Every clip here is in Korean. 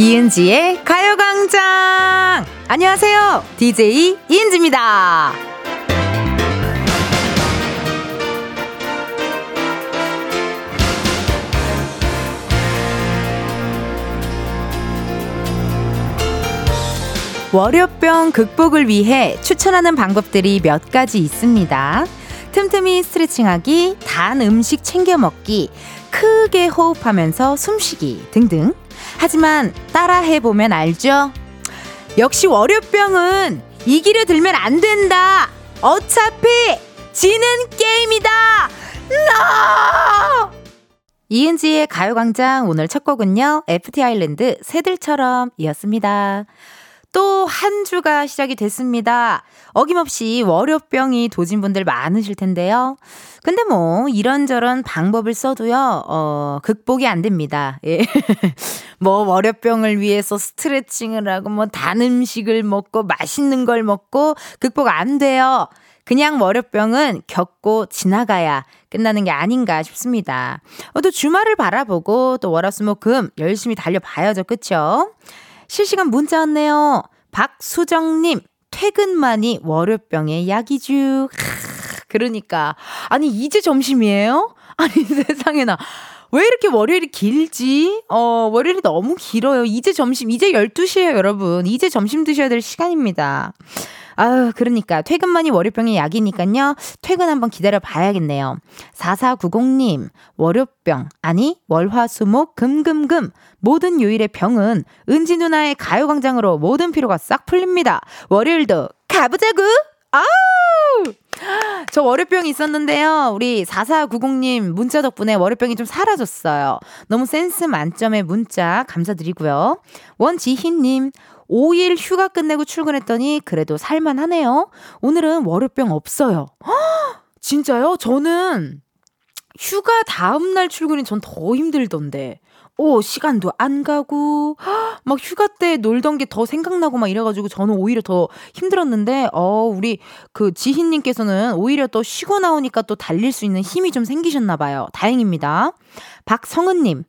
이은지의 가요광장! 안녕하세요. DJ 이은지입니다. 월요병 극복을 위해 추천하는 방법들이 몇 가지 있습니다. 틈틈이 스트레칭하기, 단 음식 챙겨 먹기, 크게 호흡하면서 숨쉬기 등등. 하지만 따라해 보면 알죠? 역시 월요병은 이기려 들면 안 된다. 어차피 지는 게임이다. No! 이은지의 가요광장 오늘 첫 곡은요. FT 아일랜드 새들처럼 이었습니다. 또 한 주가 시작이 됐습니다. 어김없이 월요병이 도진 분들 많으실 텐데요. 근데 뭐 이런저런 방법을 써도요. 어, 극복이 안 됩니다. 예. 뭐 월요병을 위해서 스트레칭을 하고 뭐 단 음식을 먹고 맛있는 걸 먹고 극복 안 돼요. 그냥 월요병은 겪고 지나가야 끝나는 게 아닌가 싶습니다. 어, 또 주말을 바라보고 또 월화수목금 열심히 달려봐야죠. 그쵸? 실시간 문자 왔네요. 박수정님, 퇴근만이 월요병의 약이죠. 그러니까. 아니, 이제 점심이에요? 아니, 세상에나. 왜 이렇게 월요일이 길지? 어, 월요일이 너무 길어요. 이제 점심, 이제 12시에요, 여러분. 이제 점심 드셔야 될 시간입니다. 아유, 그러니까 퇴근만이 월요병의 약이니까요. 퇴근 한번 기다려 봐야겠네요. 4490님, 월요병, 아니, 월화수목 금금금. 모든 요일의 병은 은지 누나의 가요광장으로 모든 피로가 싹 풀립니다. 월요일도 가보자구! 아우! 저 월요병이 있었는데요. 우리 4490님 문자 덕분에 월요병이 좀 사라졌어요. 너무 센스 만점의 문자 감사드리고요. 원지희님, 5일 휴가 끝내고 출근했더니 그래도 살만하네요. 오늘은 월요병 없어요. 허, 진짜요? 저는 휴가 다음날 출근이 전 더 힘들던데. 오, 시간도 안 가고, 막 휴가 때 놀던 게 더 생각나고 막 이래가지고 저는 오히려 더 힘들었는데, 어, 우리 그 지희님께서는 오히려 또 쉬고 나오니까 또 달릴 수 있는 힘이 좀 생기셨나봐요. 다행입니다. 박성은님,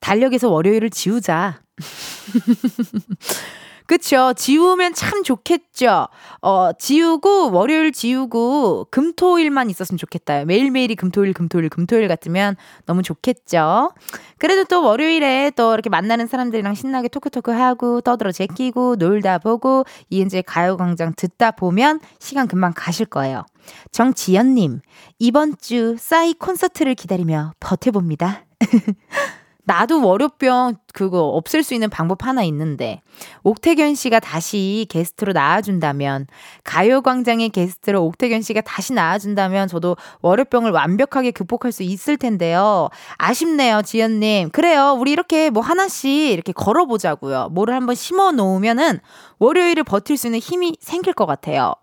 달력에서 월요일을 지우자. 그쵸. 지우면 참 좋겠죠. 어, 지우고, 월요일 지우고, 금 토 일만 있었으면 좋겠다. 매일매일이 금 토 일, 금 토 일, 금 토 일 같으면 너무 좋겠죠. 그래도 또 월요일에 또 이렇게 만나는 사람들이랑 신나게 토크토크 하고, 떠들어 제끼고, 놀다 보고, 이은재 가요광장 듣다 보면 시간 금방 가실 거예요. 정지연님, 이번 주 싸이 콘서트를 기다리며 버텨봅니다. 나도 월요병 그거 없앨 수 있는 방법 하나 있는데 옥태견 씨가 다시 게스트로 나와준다면 가요광장의 게스트로 옥태견 씨가 다시 나와준다면 저도 월요병을 완벽하게 극복할 수 있을 텐데요. 아쉽네요, 지연님. 그래요, 우리 이렇게 뭐 하나씩 이렇게 걸어보자고요. 뭐를 한번 심어 놓으면은 월요일을 버틸 수 있는 힘이 생길 것 같아요.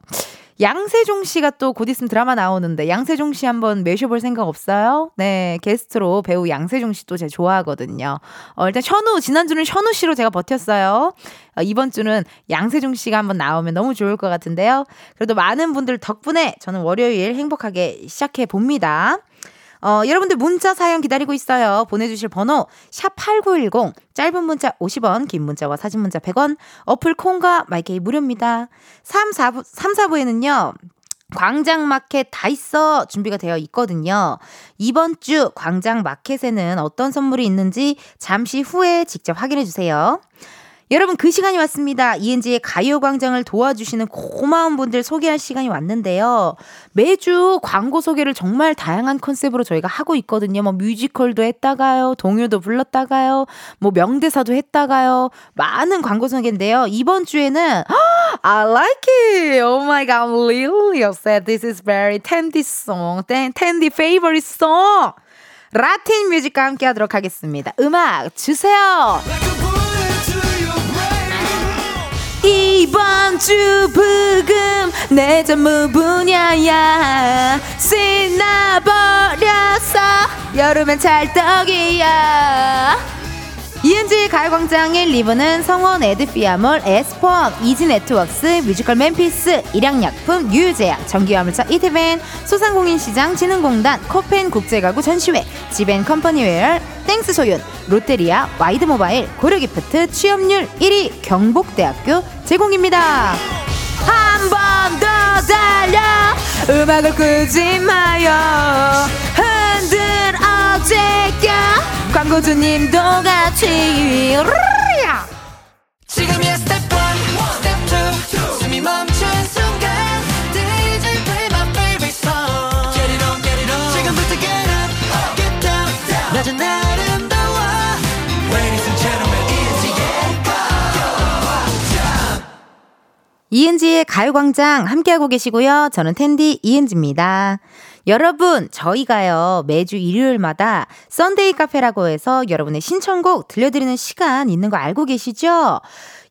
양세종 씨가 또 곧 있으면 드라마 나오는데 양세종 씨 한번 매셔볼 생각 없어요? 네, 게스트로 배우 양세종 씨도 제가 좋아하거든요. 어, 일단 현우, 지난주는 현우 씨로 제가 버텼어요. 어, 이번 주는 양세종 씨가 한번 나오면 너무 좋을 것 같은데요. 그래도 많은 분들 덕분에 저는 월요일 행복하게 시작해 봅니다. 어, 여러분들 문자 사연 기다리고 있어요. 보내주실 번호 샵8910 짧은 문자 50원 긴 문자와 사진 문자 100원 어플 콩과 마이케이 무료입니다. 3, 4부, 3, 4부에는요. 광장 마켓 다 있어 준비가 되어 있거든요. 이번 주 광장 마켓에는 어떤 선물이 있는지 잠시 후에 직접 확인해 주세요. 여러분 그 시간이 왔습니다. 이은지의 가요광장을 도와주시는 고마운 분들 소개할 시간이 왔는데요. 매주 광고 소개를 정말 다양한 컨셉으로 저희가 하고 있거든요. 뭐 뮤지컬도 했다가요. 동요도 불렀다가요. 뭐 명대사도 했다가요. 많은 광고 소개인데요. 이번 주에는 I like it. Oh my god, I'm really upset. This is very tendy song. tendy favorite song. 라틴 뮤직과 함께 하도록 하겠습니다. 음악 주세요. 이번 주 부금 내 전무 분야야. 신나버렸어. 여름엔 찰떡이야. 이은지의 가요광장의 리브는 성원 에드피아몰 에스포 이지네트웍스 뮤지컬 맨피스 일양약품 유유제약 전기화물차 이태벤 소상공인시장 진흥공단 코펜 국제가구 전시회 지벤 컴퍼니웨어 땡스 소윤, 롯데리아 와이드 모바일 고려기프트 취업률 1위 경북대학교 제공입니다. 한 번 더 달려! 음악을 끄지 마요. 흔들어 제껴 광고주님도 같이 지금이야. 스텝 1, 스텝 2 숨이 멈춘 순간 이은지의 가요광장 함께하고 계시고요. 저는 텐디 이은지입니다. 여러분, 저희가요, 매주 일요일마다 Sunday 카페라고 해서 여러분의 신청곡 들려드리는 시간 있는 거 알고 계시죠?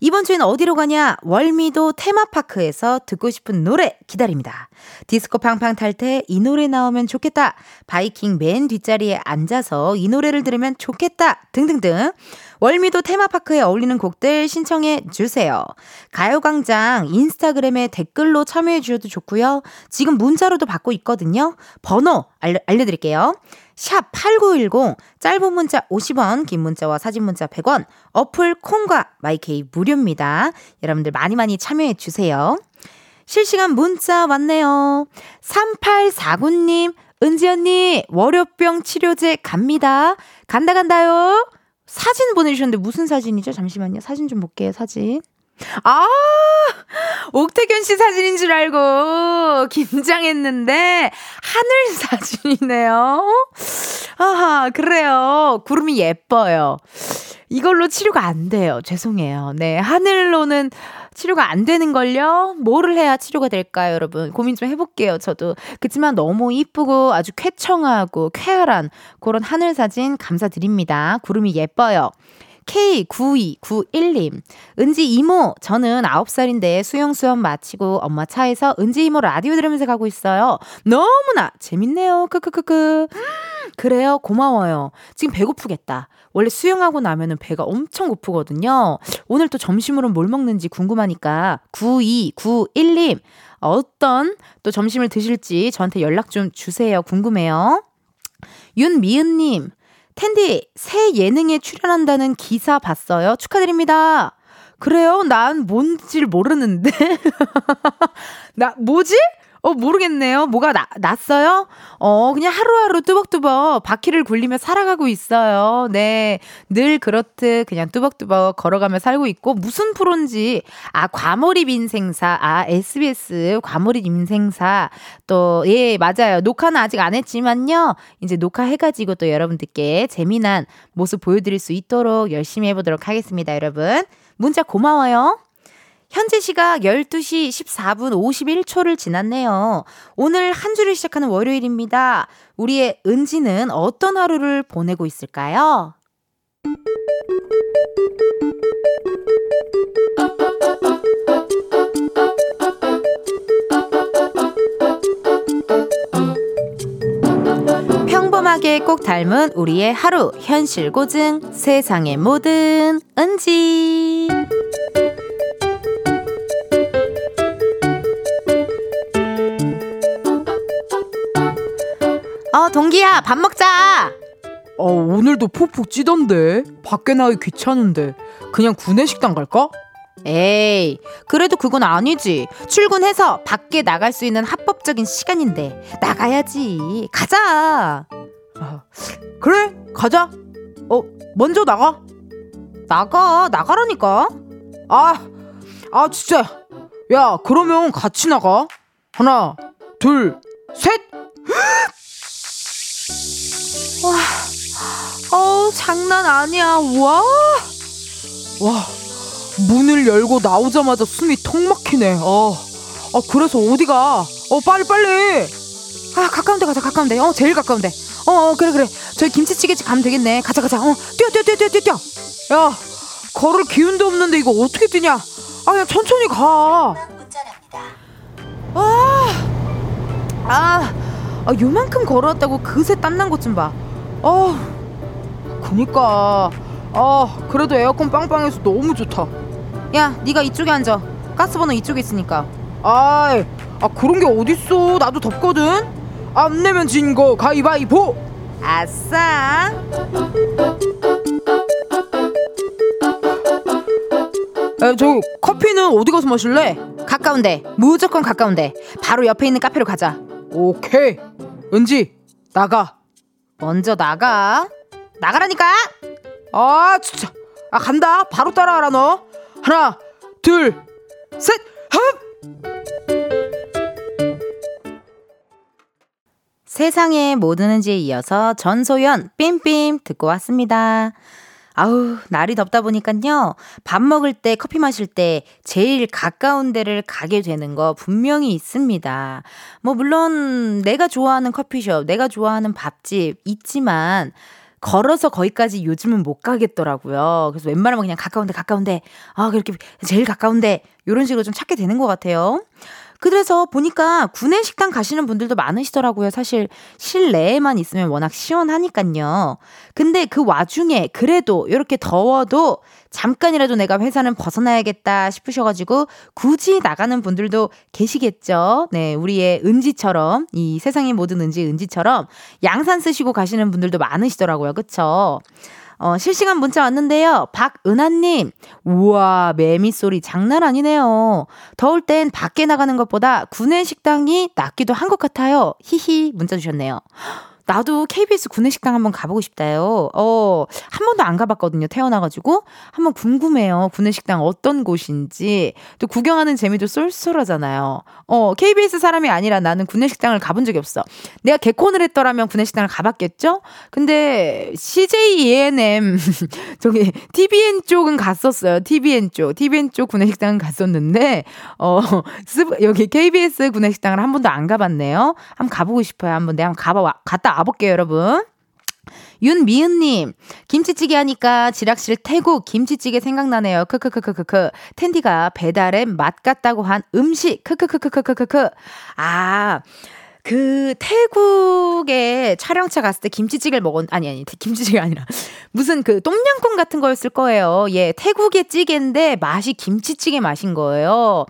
이번 주엔 어디로 가냐? 월미도 테마파크에서 듣고 싶은 노래 기다립니다. 디스코 팡팡 탈 때 이 노래 나오면 좋겠다. 바이킹 맨 뒷자리에 앉아서 이 노래를 들으면 좋겠다. 등등등. 월미도 테마파크에 어울리는 곡들 신청해 주세요. 가요광장 인스타그램에 댓글로 참여해 주셔도 좋고요. 지금 문자로도 받고 있거든요. 번호 알려, 알려드릴게요. 샵 8910, 짧은 문자 50원, 긴 문자와 사진 문자 100원, 어플 콩과 마이케이 무료입니다. 여러분들 많이 많이 참여해 주세요. 실시간 문자 왔네요. 3849님, 은지 언니, 월요병 치료제 갑니다. 간다 간다요. 사진 보내주셨는데 무슨 사진이죠? 잠시만요. 사진 좀 볼게요, 사진. 아! 옥태견 씨 사진인 줄 알고 긴장했는데 하늘 사진이네요. 아하, 그래요. 구름이 예뻐요. 이걸로 치료가 안 돼요. 죄송해요. 네, 하늘로는 치료가 안 되는 걸요? 뭐를 해야 치료가 될까요, 여러분? 고민 좀 해볼게요, 저도. 그치만 너무 이쁘고 아주 쾌청하고 쾌활한 그런 하늘 사진 감사드립니다. 구름이 예뻐요. K9291님. 은지 이모, 저는 9살인데 수영 수업 마치고 엄마 차에서 은지 이모 라디오 들으면서 가고 있어요. 너무나 재밌네요. 크크크크. 그래요. 고마워요. 지금 배고프겠다. 원래 수영하고 나면은 배가 엄청 고프거든요. 오늘 또 점심으로 뭘 먹는지 궁금하니까 9291님. 어떤 또 점심을 드실지 저한테 연락 좀 주세요. 궁금해요. 윤미은님, 텐디, 새 예능에 출연한다는 기사 봤어요? 축하드립니다. 그래요? 난 뭔지를 모르는데. 나, 뭐지? 어, 모르겠네요. 뭐가 나, 났어요? 어, 그냥 하루하루 뚜벅뚜벅 바퀴를 굴리며 살아가고 있어요. 네. 늘 그렇듯 그냥 뚜벅뚜벅 걸어가며 살고 있고, 무슨 프로인지, 아, 과몰입 인생사, 아, SBS 과몰입 인생사, 또, 예, 맞아요. 녹화는 아직 안 했지만요. 이제 녹화해가지고 또 여러분들께 재미난 모습 보여드릴 수 있도록 열심히 해보도록 하겠습니다, 여러분. 문자 고마워요. 현재 시각 12시 14분 51초를 지났네요. 오늘 한 주를 시작하는 월요일입니다. 우리의 은지는 어떤 하루를 보내고 있을까요? 평범하게 꼭 닮은 우리의 하루 현실 고증 세상의 모든 은지 어, 동기야, 밥 먹자! 어, 오늘도 푹푹 찌던데. 밖에 나기 귀찮은데. 그냥 구내식당 갈까? 에이, 그래도 그건 아니지. 출근해서 밖에 나갈 수 있는 합법적인 시간인데. 나가야지. 가자! 아, 그래, 가자. 어, 먼저 나가. 나가, 나가라니까. 아, 아, 진짜. 야, 그러면 같이 나가. 하나, 둘, 셋! 와, 어우, 장난 아니야. 와. 와, 문을 열고 나오자마자 숨이 턱 막히네. 어, 아, 그래서 어디가? 어, 빨리, 빨리. 아, 가까운 데 가자, 가까운 데. 어, 제일 가까운 데. 어, 어, 그래, 그래. 저희 김치찌개집 가면 되겠네. 가자, 가자. 어, 뛰어, 뛰어, 뛰어, 뛰어, 뛰어. 야, 걸을 기운도 없는데 이거 어떻게 뛰냐? 아, 그냥 천천히 가. 아, 아, 아, 요만큼 걸어왔다고 그새 땀난 것 좀 봐. 어, 그니까. 아, 그래도 에어컨 빵빵해서 너무 좋다. 야, 네가 이쪽에 앉아. 가스버너 이쪽에 있으니까. 아이, 아 그런 게 어딨어? 나도 덥거든. 안 내면 진 거 가위바위보. 아싸! 에, 저 커피는 어디 가서 마실래? 가까운데, 무조건 가까운데. 바로 옆에 있는 카페로 가자. 오케이. 은지, 나가. 먼저 나가. 나가라니까! 아, 진짜. 아, 간다. 바로 따라와라, 너. 하나, 둘, 셋, 흡! 세상에 뭐 드는지에 이어서 전소연 삠삠 듣고 왔습니다. 아우, 날이 덥다 보니까요. 밥 먹을 때, 커피 마실 때 제일 가까운 데를 가게 되는 거 분명히 있습니다. 뭐, 물론 내가 좋아하는 커피숍, 내가 좋아하는 밥집 있지만, 걸어서 거기까지 요즘은 못 가겠더라고요. 그래서 웬만하면 그냥 가까운데, 가까운데, 아, 그렇게 제일 가까운데, 이런 식으로 좀 찾게 되는 것 같아요. 그래서 보니까 구내식당 가시는 분들도 많으시더라고요. 사실 실내에만 있으면 워낙 시원하니까요. 근데 그 와중에 그래도 이렇게 더워도 잠깐이라도 내가 회사는 벗어나야겠다 싶으셔가지고 굳이 나가는 분들도 계시겠죠. 네, 우리의 은지처럼 이 세상의 모든 은지 은지처럼 양산 쓰시고 가시는 분들도 많으시더라고요. 그쵸? 어, 실시간 문자 왔는데요. 박은하님, 우와, 매미 소리 장난 아니네요. 더울 땐 밖에 나가는 것보다 구내 식당이 낫기도 한 것 같아요. 히히, 문자 주셨네요. 나도 KBS 구내식당 한번 가보고 싶다요. 어, 한 번도 안 가봤거든요. 태어나가지고. 한번 궁금해요. 구내식당 어떤 곳인지. 또 구경하는 재미도 쏠쏠하잖아요. 어, KBS 사람이 아니라 나는 구내식당을 가본 적이 없어. 내가 개콘을 했더라면 구내식당을 가봤겠죠? 근데 CJ ENM, 저기, TBN 쪽은 갔었어요. TBN 쪽. TBN 쪽 구내식당은 갔었는데, 어, 여기 KBS 구내식당을 한 번도 안 가봤네요. 한번 가보고 싶어요. 한번 내가 한번 가봐, 갔다 와볼게요, 여러분. 윤미은님, 김치찌개 하니까 지락실 태국 김치찌개 생각나네요. 크크크크크크. 텐디가 배달의 맛 같다고 한 음식. 크크크크크크크. 아, 그 태국에 촬영차 갔을 때 김치찌개를 먹었 아니 아니 김치찌개 아니라 무슨 그 똠양꿍 같은 거였을 거예요. 예, 태국의 찌개인데 맛이 김치찌개 맛인 거예요.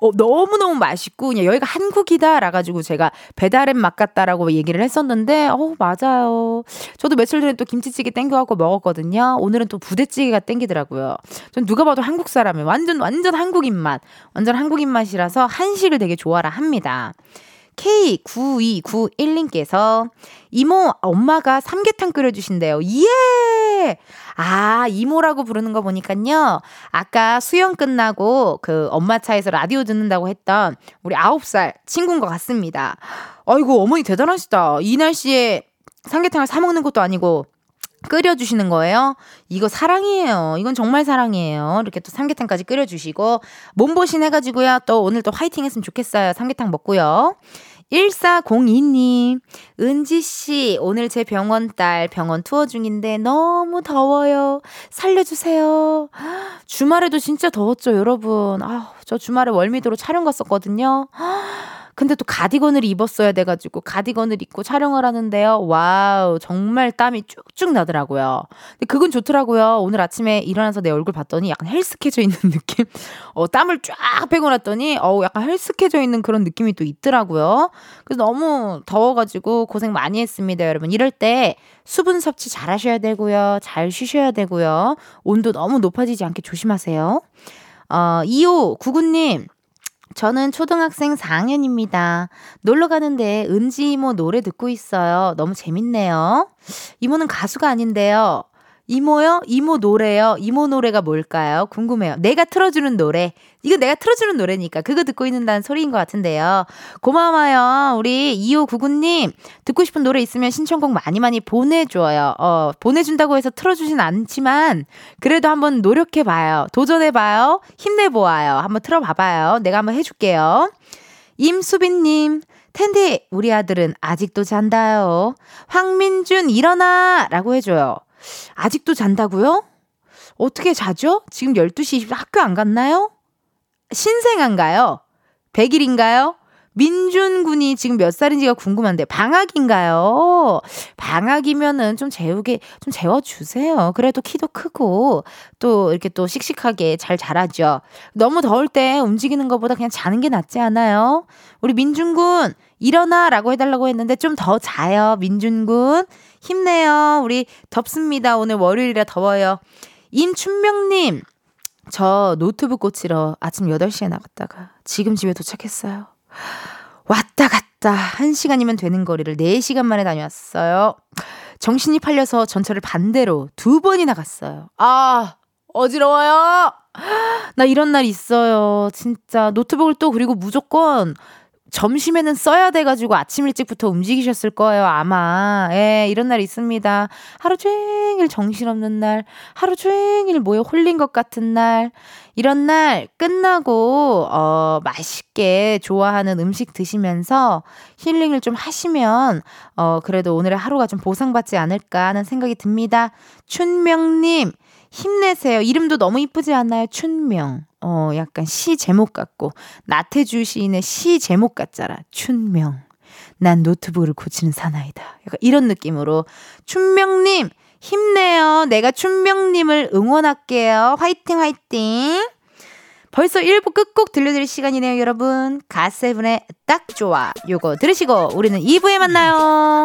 어, 너무 너무 맛있고 그냥 여기가 한국이다라 가지고 제가 배달의 맛 같다라고 얘기를 했었는데 어 맞아요. 저도 며칠 전에 또 김치찌개 땡겨갖고 먹었거든요. 오늘은 또 부대찌개가 땡기더라고요. 전 누가 봐도 한국 사람이 완전 완전 한국인 맛, 완전 한국인 맛이라서 한식을 되게 좋아라 합니다. K9291님께서 이모, 엄마가 삼계탕 끓여주신대요. 예! 아, 이모라고 부르는 거 보니까요. 아까 수영 끝나고 그 엄마 차에서 라디오 듣는다고 했던 우리 9살 친구인 것 같습니다. 아이고, 어머니 대단하시다. 이 날씨에 삼계탕을 사 먹는 것도 아니고 끓여주시는 거예요. 이거 사랑이에요. 이건 정말 사랑이에요. 이렇게 또 삼계탕까지 끓여주시고, 몸보신 해가지고요. 또 오늘 또 화이팅 했으면 좋겠어요. 삼계탕 먹고요. 1402님, 은지씨, 오늘 제 병원 딸 병원 투어 중인데 너무 더워요. 살려주세요. 주말에도 진짜 더웠죠, 여러분. 아, 저 주말에 월미도로 촬영 갔었거든요. 근데 또 가디건을 입었어야 돼가지고 가디건을 입고 촬영을 하는데요. wow, 정말 땀이 쭉쭉 나더라고요. 근데 그건 좋더라고요. 오늘 아침에 일어나서 내 얼굴 봤더니 약간 헬스케져 있는 느낌? 어, 땀을 쫙 빼고 났더니, 어우, 약간 헬스케져 있는 그런 느낌이 또 있더라고요. 그래서 너무 더워가지고 고생 많이 했습니다, 여러분. 이럴 때 수분 섭취 잘 하셔야 되고요. 잘 쉬셔야 되고요. 온도 너무 높아지지 않게 조심하세요. 어, 2599님. 저는 초등학생 4학년입니다. 놀러 가는데 은지 이모 노래 듣고 있어요. 너무 재밌네요. 이모는 가수가 아닌데요. 이모요? 이모 노래요? 이모 노래가 뭘까요? 궁금해요. 내가 틀어주는 노래. 이거 내가 틀어주는 노래니까 그거 듣고 있는다는 소리인 것 같은데요. 고마워요. 우리 2599님. 듣고 싶은 노래 있으면 신청곡 많이 많이 보내줘요. 어, 보내준다고 해서 틀어주진 않지만 그래도 한번 노력해봐요. 도전해봐요. 힘내보아요. 한번 틀어봐봐요. 내가 한번 해줄게요. 임수빈님. 텐디, 우리 아들은 아직도 잔다요. 황민준, 일어나! 라고 해줘요. 아직도 잔다고요? 어떻게 자죠? 지금 12시 20분 학교 안 갔나요? 신생아인가요? 100일인가요? 민준 군이 지금 몇 살인지가 궁금한데 방학인가요? 방학이면은 좀 재우게 좀 재워 주세요. 그래도 키도 크고 또 이렇게 또 씩씩하게 잘 자라죠. 너무 더울 때 움직이는 것보다 그냥 자는 게 낫지 않아요? 우리 민준 군 일어나라고 해달라고 했는데 좀 더 자요. 민준 군 힘내요. 우리 덥습니다. 오늘 월요일이라 더워요. 임춘명님, 저 노트북 고치러 아침 8시에 나갔다가 지금 집에 도착했어요. 왔다 갔다 1시간이면 되는 거리를 4시간 만에 다녀왔어요. 정신이 팔려서 전철을 반대로 두 번이나 갔어요. 아, 어지러워요. 나 이런 날 있어요. 진짜 노트북을 또 그리고 무조건 점심에는 써야 돼가지고 아침 일찍부터 움직이셨을 거예요, 아마. 예, 이런 날 있습니다. 하루 종일 정신없는 날, 하루 종일 뭐에 홀린 것 같은 날, 이런 날 끝나고, 어, 맛있게 좋아하는 음식 드시면서 힐링을 좀 하시면, 어, 그래도 오늘의 하루가 좀 보상받지 않을까 하는 생각이 듭니다. 춘명님, 힘내세요. 이름도 너무 이쁘지 않나요? 춘명. 어, 약간 시 제목 같고, 나태주 시인의 시 제목 같잖아. 춘명. 난 노트북을 고치는 사나이다. 약간 이런 느낌으로. 춘명님, 힘내요. 내가 춘명님을 응원할게요. 화이팅, 화이팅. 벌써 1부 끝곡 들려드릴 시간이네요, 여러분. 가세븐의 딱 좋아. 요거 들으시고, 우리는 2부에 만나요.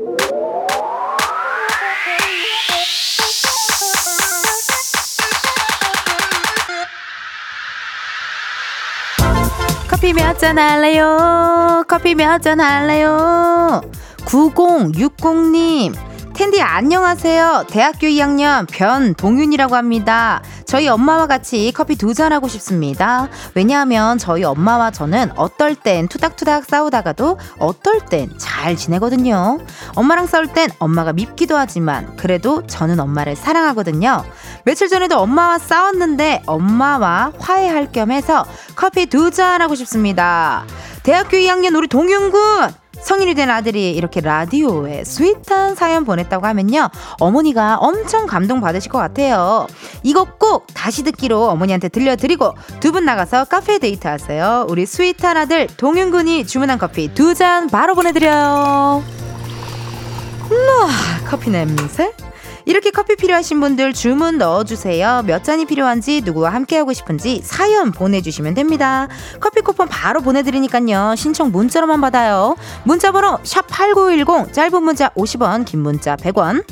커피 몇 잔 할래요? 커피 몇 잔 할래요? 9060님, 텐디 안녕하세요. 대학교 2학년 변동윤이라고 합니다. 저희 엄마와 같이 커피 두 잔 하고 싶습니다. 왜냐하면 저희 엄마와 저는 어떨 땐 투닥투닥 싸우다가도 어떨 땐 잘 지내거든요. 엄마랑 싸울 땐 엄마가 밉기도 하지만 그래도 저는 엄마를 사랑하거든요. 며칠 전에도 엄마와 싸웠는데 엄마와 화해할 겸 해서 커피 두 잔 하고 싶습니다. 대학교 2학년 우리 동윤군 성인이 된 아들이 이렇게 라디오에 sweet한 사연 보냈다고 하면요. 어머니가 엄청 감동받으실 것 같아요. 이거 꼭 다시 듣기로 어머니한테 들려드리고 두 분 나가서 카페 데이트 하세요. 우리 sweet한 아들 동윤군이 주문한 커피 두 잔 바로 보내드려요. 우와, 커피 냄새? 이렇게 커피 필요하신 분들 주문 넣어주세요. 몇 잔이 필요한지 누구와 함께하고 싶은지 사연 보내주시면 됩니다. 커피 쿠폰 바로 보내드리니까요. 신청 문자로만 받아요. 문자번호 샵 8910 짧은 문자 50원 긴 문자 100원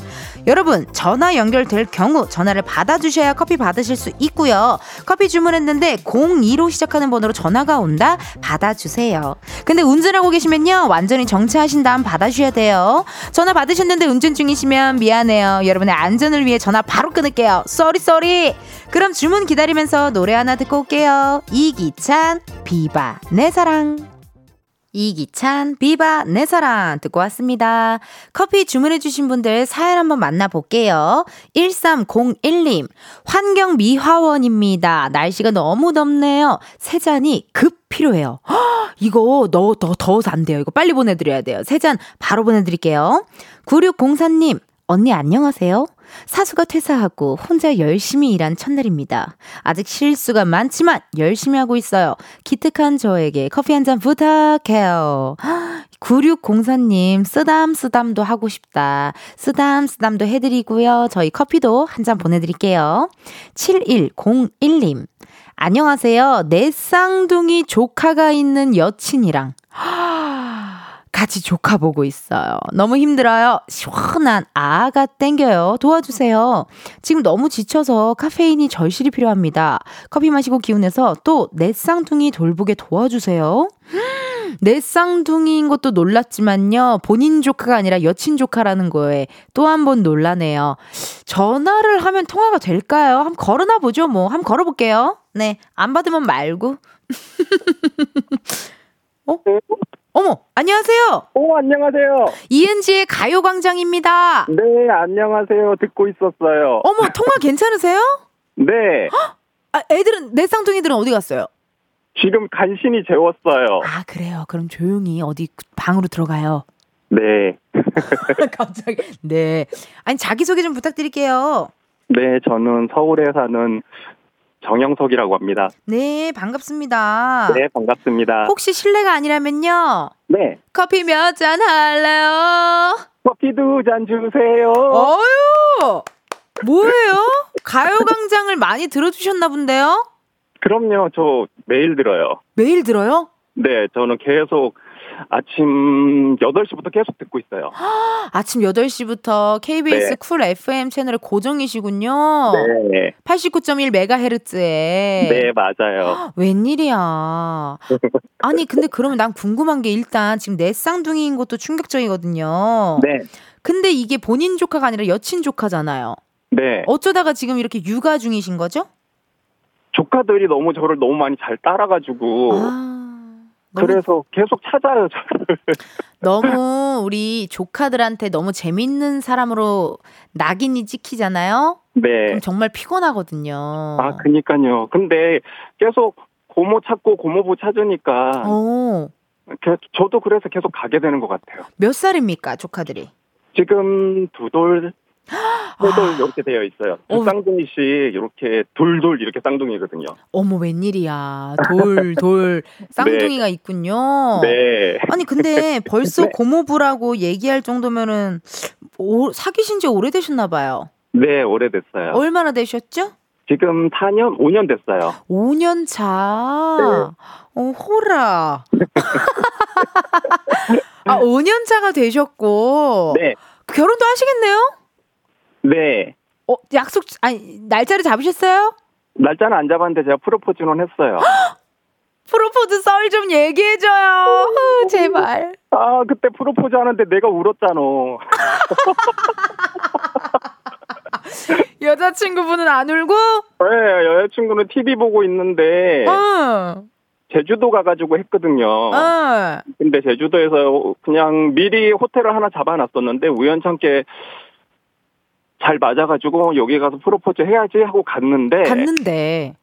여러분 전화 연결될 경우 전화를 받아주셔야 커피 받으실 수 있고요. 커피 주문했는데 02로 시작하는 번호로 전화가 온다 받아주세요. 근데 운전하고 계시면요 완전히 정차하신 다음 받아주셔야 돼요. 전화 받으셨는데 운전 중이시면 미안해요. 여러분의 안전을 위해 전화 바로 끊을게요. sorry sorry. 그럼 주문 기다리면서 노래 하나 듣고 올게요. 이기찬 비바 내 사랑. 이기찬, 비바, 내 사랑 듣고 왔습니다. 커피 주문해 주신 분들 사연 한번 만나볼게요. 1301님, 환경 미화원입니다. 날씨가 너무 덥네요. 세 잔이 급 필요해요. 허, 이거 너, 더 더워서 안 돼요. 이거 빨리 보내드려야 돼요. 세잔 바로 보내드릴게요. 9604님, 언니 안녕하세요. 사수가 퇴사하고 혼자 열심히 일한 첫날입니다. 아직 실수가 많지만 열심히 하고 있어요. 기특한 저에게 커피 한 잔 부탁해요. 9604님, 쓰담쓰담도 하고 싶다. 쓰담쓰담도 해드리고요. 저희 커피도 한 잔 보내드릴게요. 7101님, 안녕하세요. 내 쌍둥이 조카가 있는 여친이랑. 같이 조카 보고 있어요. 너무 힘들어요. 시원한 아가 땡겨요. 도와주세요. 지금 너무 지쳐서 카페인이 절실히 필요합니다. 커피 마시고 기운내서 또 내 쌍둥이 돌보게 도와주세요. 내 쌍둥이인 것도 놀랐지만요. 본인 조카가 아니라 여친 조카라는 거에 또 한 번 놀라네요. 전화를 하면 통화가 될까요? 한번 걸어나 보죠, 뭐. 한번 걸어볼게요. 네. 안 받으면 말고. 어? 어머, 안녕하세요. 오, 안녕하세요. 이은지의 가요광장입니다. 네, 안녕하세요. 듣고 있었어요. 어머, 통화 괜찮으세요? 네, 아, 애들은, 내 쌍둥이들은 어디 갔어요? 지금 간신히 재웠어요. 아, 그래요. 그럼 조용히 어디 방으로 들어가요. 네. 갑자기. 네. 아니, 자기소개 좀 부탁드릴게요. 네, 저는 서울에 사는 정영석이라고 합니다. 네, 반갑습니다. 네, 반갑습니다. 혹시 실례가 아니라면요. 네, 커피 몇 잔 할래요? 커피 두 잔 주세요. 어유! 뭐예요? 가요광장을 많이 들어주셨나 본데요? 그럼요, 저 매일 들어요. 매일 들어요? 네, 저는 계속 아침 8시부터 계속 듣고 있어요. 아침 8시부터 KBS 네. 쿨 FM 채널의 고정이시군요. 네, 89.1MHz에. 네, 맞아요. 웬일이야. 아니, 근데 그러면 난 궁금한 게 일단 지금 내 쌍둥이인 것도 충격적이거든요. 네, 근데 이게 본인 조카가 아니라 여친 조카잖아요. 네. 어쩌다가 지금 이렇게 육아 중이신 거죠? 조카들이 너무 저를 너무 많이 잘 따라가지고. 아, 그래서 계속 찾아요, 저를. 너무 우리 조카들한테 너무 재밌는 사람으로 낙인이 찍히잖아요? 네. 그럼 정말 피곤하거든요. 아, 그니까요. 근데 계속 고모 찾고 고모부 찾으니까 어, 그- 저도 그래서 계속 가게 되는 것 같아요. 몇 살입니까, 조카들이? 지금 두 돌, 세돌 이렇게 되어 있어요. 두 아. 어. 쌍둥이씩 이렇게 돌돌 이렇게 쌍둥이거든요. 어머, 웬일이야. 돌, 돌. 쌍둥이가 있군요. 네. 아니, 근데 벌써 네. 고모부라고 얘기할 정도면은, 오, 사귀신 지 오래되셨나 봐요. 네, 오래됐어요. 얼마나 되셨죠? 지금 4년, 5년 됐어요. 5년 차. 어, 호라. 아, 5년 차가 되셨고. 네. 결혼도 하시겠네요? 네. 어, 약속, 아니, 날짜를 잡으셨어요? 날짜는 안 잡았는데 제가 프로포즈는 했어요. 프로포즈 썰 좀 얘기해줘요. 후, 제발. 아, 그때 프로포즈 하는데 내가 울었잖아. 여자친구분은 안 울고? 네, 여자친구는 TV 보고 있는데 어, 제주도 가가지고 했거든요. 어. 근데 제주도에서 그냥 미리 호텔을 하나 잡아놨었는데 우연찮게 잘 맞아가지고 여기 가서 프로포즈 해야지 하고 갔는데 갔는데.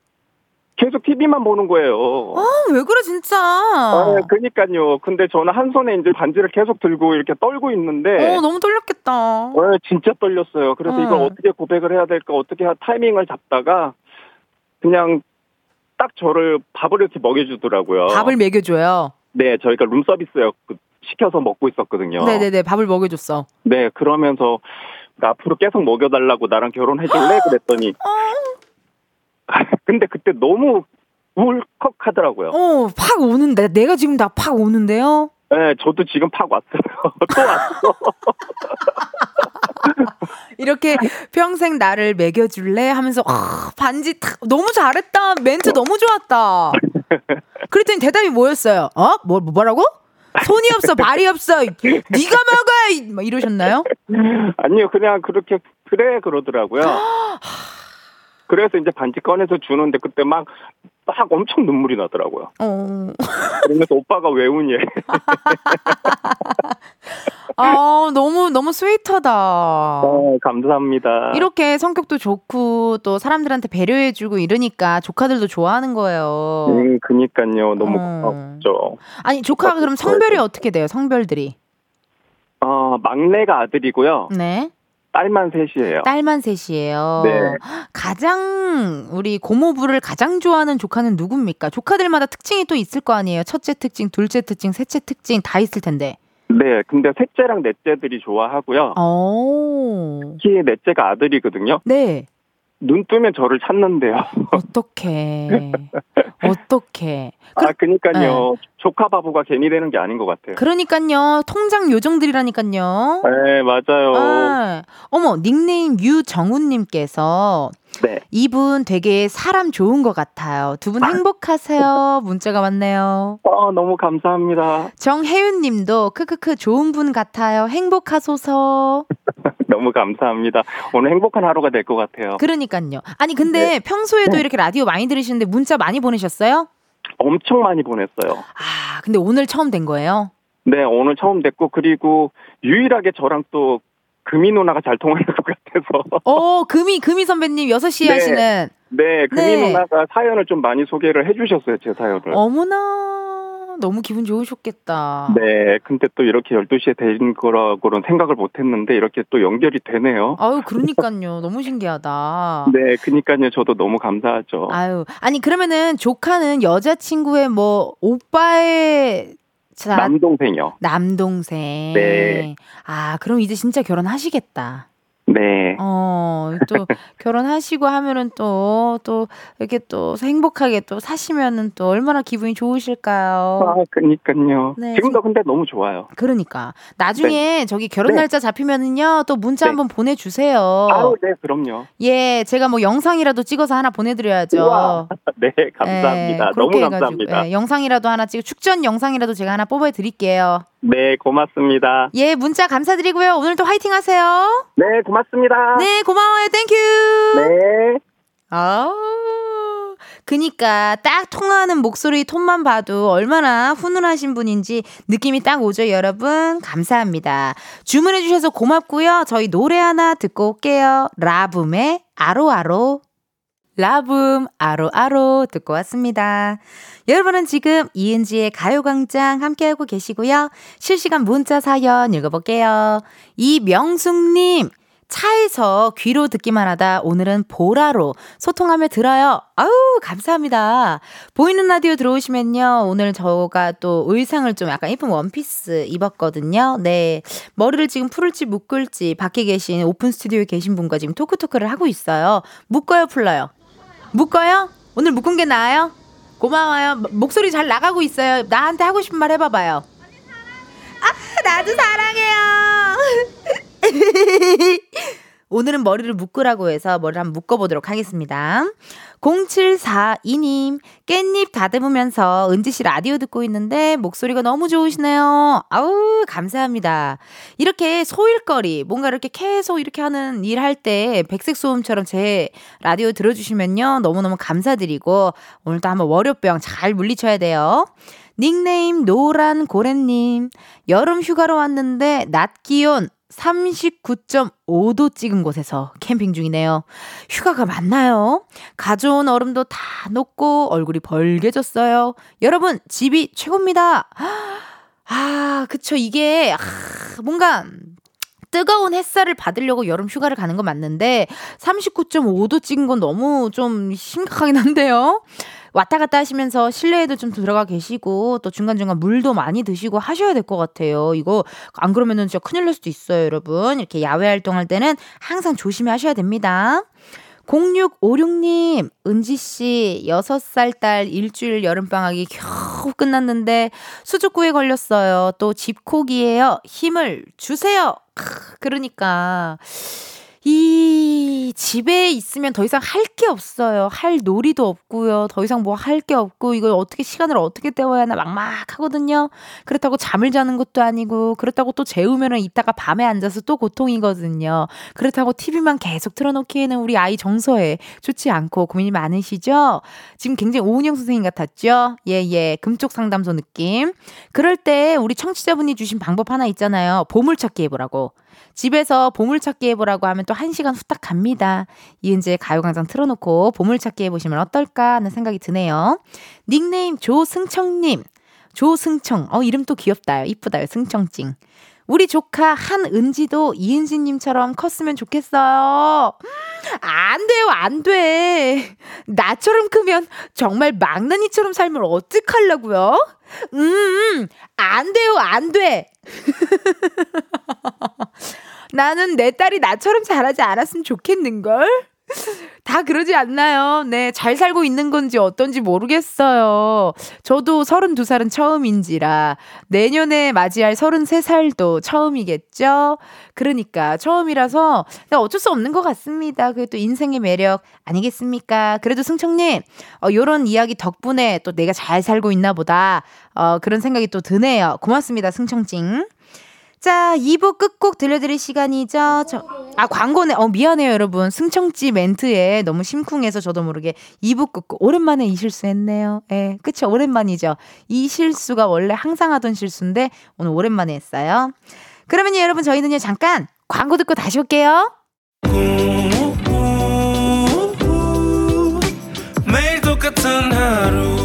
계속 TV만 보는 거예요. 어, 왜 그래, 진짜. 아, 그니까요. 근데 저는 한 손에 이제 반지를 계속 들고 이렇게 떨고 있는데 어, 너무 떨렸겠다. 어, 진짜 떨렸어요. 그래서 어. 이걸 어떻게 고백을 해야 될까, 어떻게 하- 타이밍을 잡다가 그냥 딱 저를 밥을 이렇게 먹여주더라고요. 밥을 먹여줘요. 네, 저희가 룸서비스 시켜서 먹고 있었거든요. 네네네, 밥을 먹여줬어. 네, 그러면서 앞으로 계속 먹여달라고 나랑 결혼해줄래? 그랬더니 근데 그때 너무 울컥하더라고요. 어, 팍 오는데. 내가 지금 다팍 오는데요? 네, 저도 지금 팍 왔어요. 또 왔어. 이렇게 평생 나를 먹여줄래? 하면서, 아, 반지 탁, 너무 잘했다. 멘트 너무 좋았다. 그랬더니 대답이 뭐였어요? 어? 뭐, 뭐라고? 손이 없어, 발이 없어. 네가 먹어! 이- 막 이러셨나요? 아니요, 그냥 그렇게 그래 그러더라고요. 그래서 이제 반지 꺼내서 주는데 그때 막, 막 엄청 눈물이 나더라고요. 어. 그러면서 오빠가 왜 우니? 아, 너무, 너무 스위트하다. 어, 감사합니다. 이렇게 성격도 좋고 또 사람들한테 배려해주고 이러니까 조카들도 좋아하는 거예요. 음, 그니까요. 너무 어. 고맙죠. 아니 조카가 그럼 성별이 어떻게 돼요? 성별들이? 어, 막내가 아들이고요. 네. 딸만 셋이에요. 딸만 셋이에요. 네. 가장 우리 고모부를 가장 좋아하는 조카는 누굽니까? 조카들마다 특징이 또 있을 거 아니에요. 첫째 특징, 둘째 특징, 셋째 특징 다 있을 텐데. 네, 근데 셋째랑 넷째들이 좋아하고요. 오. 특히 넷째가 아들이거든요. 네. 눈 뜨면 저를 찾는데요. 어떻게? 어떻게? 아, 그니까요. 네. 조카 바보가 괜히 되는 게 아닌 것 같아요. 그러니까요. 통장 요정들이라니까요. 네, 맞아요. 아, 어머, 닉네임 유정훈님께서 네. 이분 되게 사람 좋은 것 같아요. 두 분 행복하세요. 문자가 왔네요. 어, 너무 감사합니다. 정혜윤 님도 크크크 좋은 분 같아요. 행복하소서. 너무 감사합니다. 오늘 행복한 하루가 될 것 같아요. 그러니까요. 아니 근데 평소에도 네. 이렇게 라디오 많이 들으시는데 문자 많이 보내셨어요? 엄청 많이 보냈어요. 아, 근데 오늘 처음 된 거예요? 네, 오늘 처음 뵙고 그리고 유일하게 저랑 또 금이 누나가 잘 통하는 것 같아서. 어, 금이, 금이 선배님 6시에 네. 하시는. 네, 금이 네. 누나가 사연을 좀 많이 소개를 해주셨어요, 제 사연을. 어머나, 너무 기분 좋으셨겠다. 네, 근데 또 이렇게 12시에 된 거라고는 생각을 못 했는데 이렇게 또 연결이 되네요. 아유, 그러니까요. 너무 신기하다. 네, 그니까요. 저도 너무 감사하죠. 아유, 아니, 그러면은 조카는 여자친구의 뭐, 오빠의 자, 남동생이요. 남동생. 네. 아, 그럼 이제 진짜 결혼하시겠다. 네. 어, 또 결혼하시고 하면은 또, 또 이렇게 또 행복하게 또 사시면은 또 얼마나 기분이 좋으실까요? 아, 그니까요. 네, 지금도 근데 너무 좋아요. 그러니까. 나중에 저기 결혼 네. 날짜 잡히면은요, 또 문자 네. 한번 보내주세요. 아우, 네, 그럼요. 예, 제가 뭐 영상이라도 찍어서 하나 보내드려야죠. 우와. 네, 감사합니다. 예, 너무 그렇게 감사합니다. 예, 영상이라도 하나 찍어, 축전 영상이라도 제가 하나 뽑아드릴게요. 네, 고맙습니다. 예, 문자 감사드리고요. 오늘도 화이팅 하세요. 네, 고맙습니다. 네, 고마워요. thank you. 네. 아, 그니까 딱 통하는 목소리 톤만 봐도 얼마나 훈훈하신 분인지 느낌이 딱 오죠, 여러분. 감사합니다. 주문해 주셔서 고맙고요. 저희 노래 하나 듣고 올게요. 라붐의 아로아로. 라붐 아로아로 듣고 왔습니다. 여러분은 지금 이은지의 가요광장 함께하고 계시고요. 실시간 문자 사연 읽어볼게요. 이명숙님, 차에서 귀로 듣기만 하다 오늘은 보라로 소통하며 들어요. 아우, 감사합니다. 보이는 라디오 들어오시면요. 오늘 저가 또 의상을 좀 약간 예쁜 원피스 입었거든요. 네. 머리를 지금 풀을지 묶을지 밖에 계신 오픈 스튜디오에 계신 분과 지금 talk talk를 하고 있어요. 묶어요, 풀러요? 묶어요? 오늘 묶은 게 나아요? 고마워요. 모- 목소리 잘 나가고 있어요. 나한테 하고 싶은 말 해봐봐요. 아, 나도 사랑해요. 오늘은 머리를 묶으라고 해서 머리를 한번 묶어보도록 하겠습니다. 0742님, 깻잎 다듬으면서 은지 씨 라디오 듣고 있는데 목소리가 너무 좋으시네요. 아우, 감사합니다. 이렇게 소일거리, 뭔가 이렇게 계속 이렇게 하는 일 할 때 백색소음처럼 제 라디오 들어주시면요. 너무너무 감사드리고 오늘도 한번 월요병 잘 물리쳐야 돼요. 닉네임 노란 고래님, 여름 휴가로 왔는데 낮 기온 39.5도 찍은 곳에서 캠핑 중이네요. 휴가가 맞나요? 가져온 얼음도 다 녹고 얼굴이 벌개졌어요. 여러분, 집이 최고입니다. 아, 그쵸. 이게, 아, 뭔가, 뜨거운 햇살을 받으려고 여름 휴가를 가는 건 맞는데 39.5도 찍은 건 너무 좀 심각하긴 한데요. 왔다 갔다 하시면서 실내에도 좀 들어가 계시고 또 중간중간 물도 많이 드시고 하셔야 될 것 같아요. 이거 안 그러면은 진짜 큰일 날 수도 있어요, 여러분. 이렇게 야외 활동할 때는 항상 조심히 하셔야 됩니다. 0656님, 은지씨, 6살 딸 일주일 여름방학이 겨우 끝났는데 수족구에 걸렸어요. 또 집콕이에요. 힘을 주세요. 크, 그러니까. 이 집에 있으면 더 이상 할 게 없어요. 할 놀이도 없고요. 더 이상 뭐 할 게 없고 이걸 어떻게 시간을 어떻게 때워야 하나 막막하거든요. 그렇다고 잠을 자는 것도 아니고 그렇다고 또 재우면은 이따가 밤에 앉아서 또 고통이거든요. 그렇다고 TV만 계속 틀어놓기에는 우리 아이 정서에 좋지 않고 고민이 많으시죠? 지금 굉장히 오은영 선생님 같았죠? 예, 예. 금쪽 상담소 느낌. 그럴 때 우리 청취자분이 주신 방법 하나 있잖아요. 보물찾기 해보라고. 집에서 보물찾기 해보라고 하면 또한 시간 후딱 갑니다. 이은지의 가요광장 틀어놓고 보물찾기 해보시면 어떨까 하는 생각이 드네요. 닉네임 조승청님. 조승청. 어, 이름 또 귀엽다요. 이쁘다요. 승청찡. 우리 조카 한은지도 이은지님처럼 컸으면 좋겠어요. 안 돼요, 안 돼. 나처럼 크면 정말 망나니처럼 살면 어떡하려고요? 음, 안 돼요, 안 돼. 나는 내 딸이 나처럼 자라지 않았으면 좋겠는걸? 다 그러지 않나요? 네, 잘 살고 있는 건지 어떤지 모르겠어요. 저도 32살은 처음인지라 내년에 맞이할 33살도 처음이겠죠? 그러니까 처음이라서 어쩔 수 없는 것 같습니다. 그게 또 인생의 매력 아니겠습니까? 그래도 승청님, 어, 요런 이야기 덕분에 또 내가 잘 살고 있나 보다. 어, 그런 생각이 또 드네요. 고맙습니다, 승청찡. 자, 2부 끝곡 들려드릴 시간이죠. 저, 아, 광고네. 어, 미안해요, 여러분. 승청지 멘트에 너무 심쿵해서 저도 모르게 2부 끝곡. 오랜만에 이 실수했네요. 예, 그쵸. 오랜만이죠. 이 실수가 원래 항상 하던 실수인데, 오늘 오랜만에 했어요. 그러면요, 여러분, 저희는요, 잠깐 광고 듣고 다시 올게요. 매일 똑같은 하루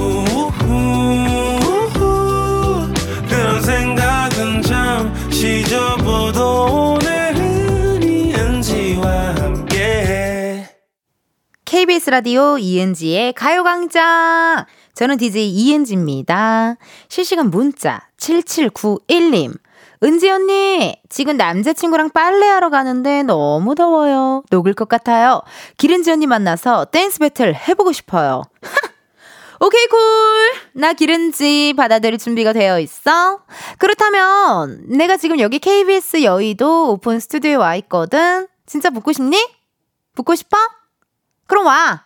KBS 라디오 이은지의 가요광장. 저는 DJ 이은지입니다. 실시간 문자 7791님. 은지 언니, 지금 남자친구랑 빨래하러 가는데 너무 더워요. 녹을 것 같아요. 길은지 언니 만나서 댄스 배틀 해보고 싶어요. 오케이, cool. 나 길은지 받아들일 준비가 되어 있어? 그렇다면, 내가 지금 여기 KBS 여의도 오픈 스튜디오에 와 있거든? 진짜 붙고 싶니? 붙고 싶어? 그럼 와.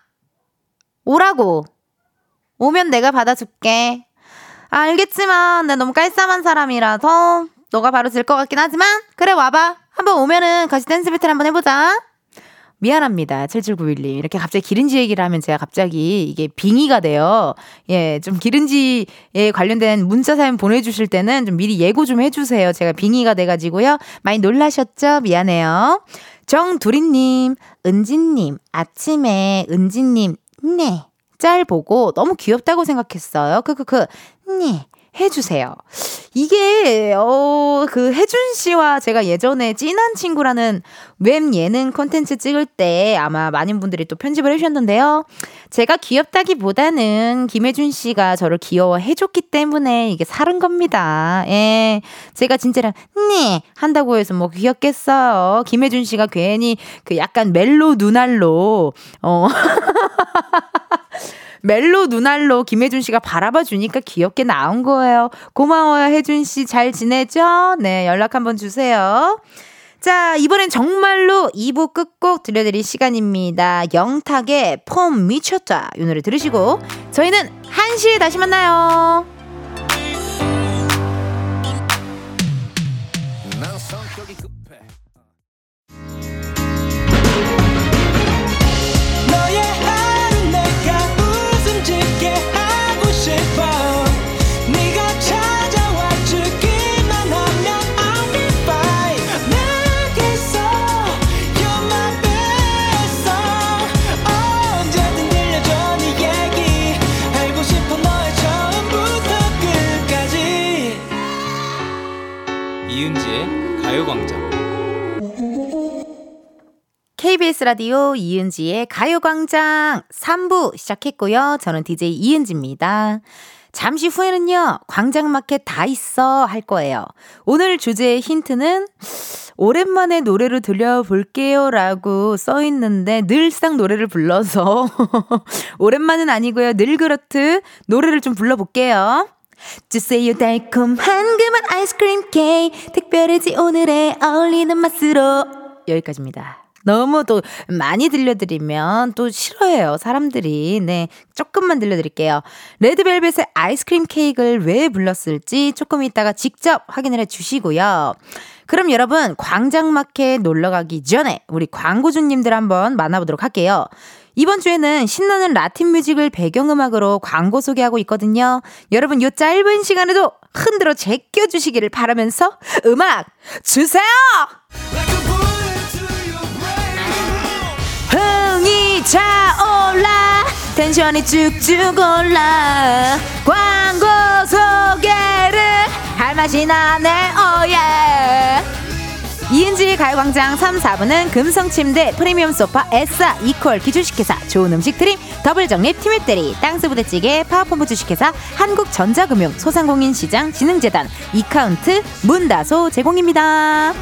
오라고. 오면 내가 받아줄게. 알겠지만, 나 너무 깔쌈한 사람이라서, 너가 바로 질 것 같긴 하지만, 그래, 와봐. 한번 오면은 같이 댄스 배틀 한번 해보자. 미안합니다. 7791님. 이렇게 갑자기 기른지 얘기를 하면 제가 갑자기 이게 빙의가 돼요. 예, 좀 기른지에 관련된 문자 사연 보내주실 때는 좀 미리 예고 좀 해주세요. 제가 빙의가 돼가지고요. 많이 놀라셨죠? 미안해요. 정두리님, 은진님, 아침에 은진님, 네. 짤 보고 너무 귀엽다고 생각했어요. 크크크, 네. 해주세요. 이게, 어, 그, 혜준 씨와 제가 예전에 찐한 친구라는 웹 예능 콘텐츠 찍을 때 아마 많은 분들이 또 편집을 해주셨는데요. 제가 귀엽다기보다는 김혜준 씨가 저를 귀여워해줬기 때문에 이게 사른 겁니다. 예. 제가 진짜랑, 네. 한다고 해서 뭐 귀엽겠어요. 김혜준 씨가 괜히 그 약간 멜로 눈알로, 어. 멜로 눈알로 김혜준 씨가 바라봐 주니까 귀엽게 나온 거예요. 고마워요, 혜준 씨. 잘 지내죠? 네, 연락 한번 주세요. 자, 이번엔 정말로 2부 끝곡 들려드릴 시간입니다. 영탁의 폼 미쳤다. 이 노래 들으시고, 저희는 1시에 다시 만나요. KBS 라디오 이은지의 가요광장 3부 시작했고요. 저는 DJ 이은지입니다. 잠시 후에는요, 광장마켓 다 있어 할 거예요. 오늘 주제의 힌트는 오랜만에 노래를 들려볼게요 라고 써 있는데 늘상 노래를 불러서 오랜만은 아니고요. 늘 그렇듯 노래를 좀 불러볼게요. 주세요 달콤한 그만 아이스크림 케이크 특별해지 오늘의 어울리는 맛으로 여기까지입니다. 너무 또 많이 들려드리면 또 싫어해요 사람들이 네 조금만 들려드릴게요 레드벨벳의 아이스크림 케이크를 왜 불렀을지 조금 이따가 직접 확인을 해 주시고요 그럼 여러분 광장마켓 놀러 가기 전에 우리 광고주님들 한번 만나보도록 할게요 이번 주에는 신나는 라틴 뮤직을 배경음악으로 광고 소개하고 있거든요. 여러분, 요 짧은 시간에도 흔들어 제껴주시기를 바라면서 음악 주세요! 차올라. tension이 쭉쭉 올라. 광고 소개를 할 맛이 나네 oh yeah 이은지의 가요광장 3, 4부는 금성침대 프리미엄 소파 에싸 이퀄 기주식회사 좋은 음식 드림 더블정립 티맵대리 땅스부대찌개 파워펌프 주식회사 한국전자금융 소상공인시장 진흥재단 이카운트 문다소 제공입니다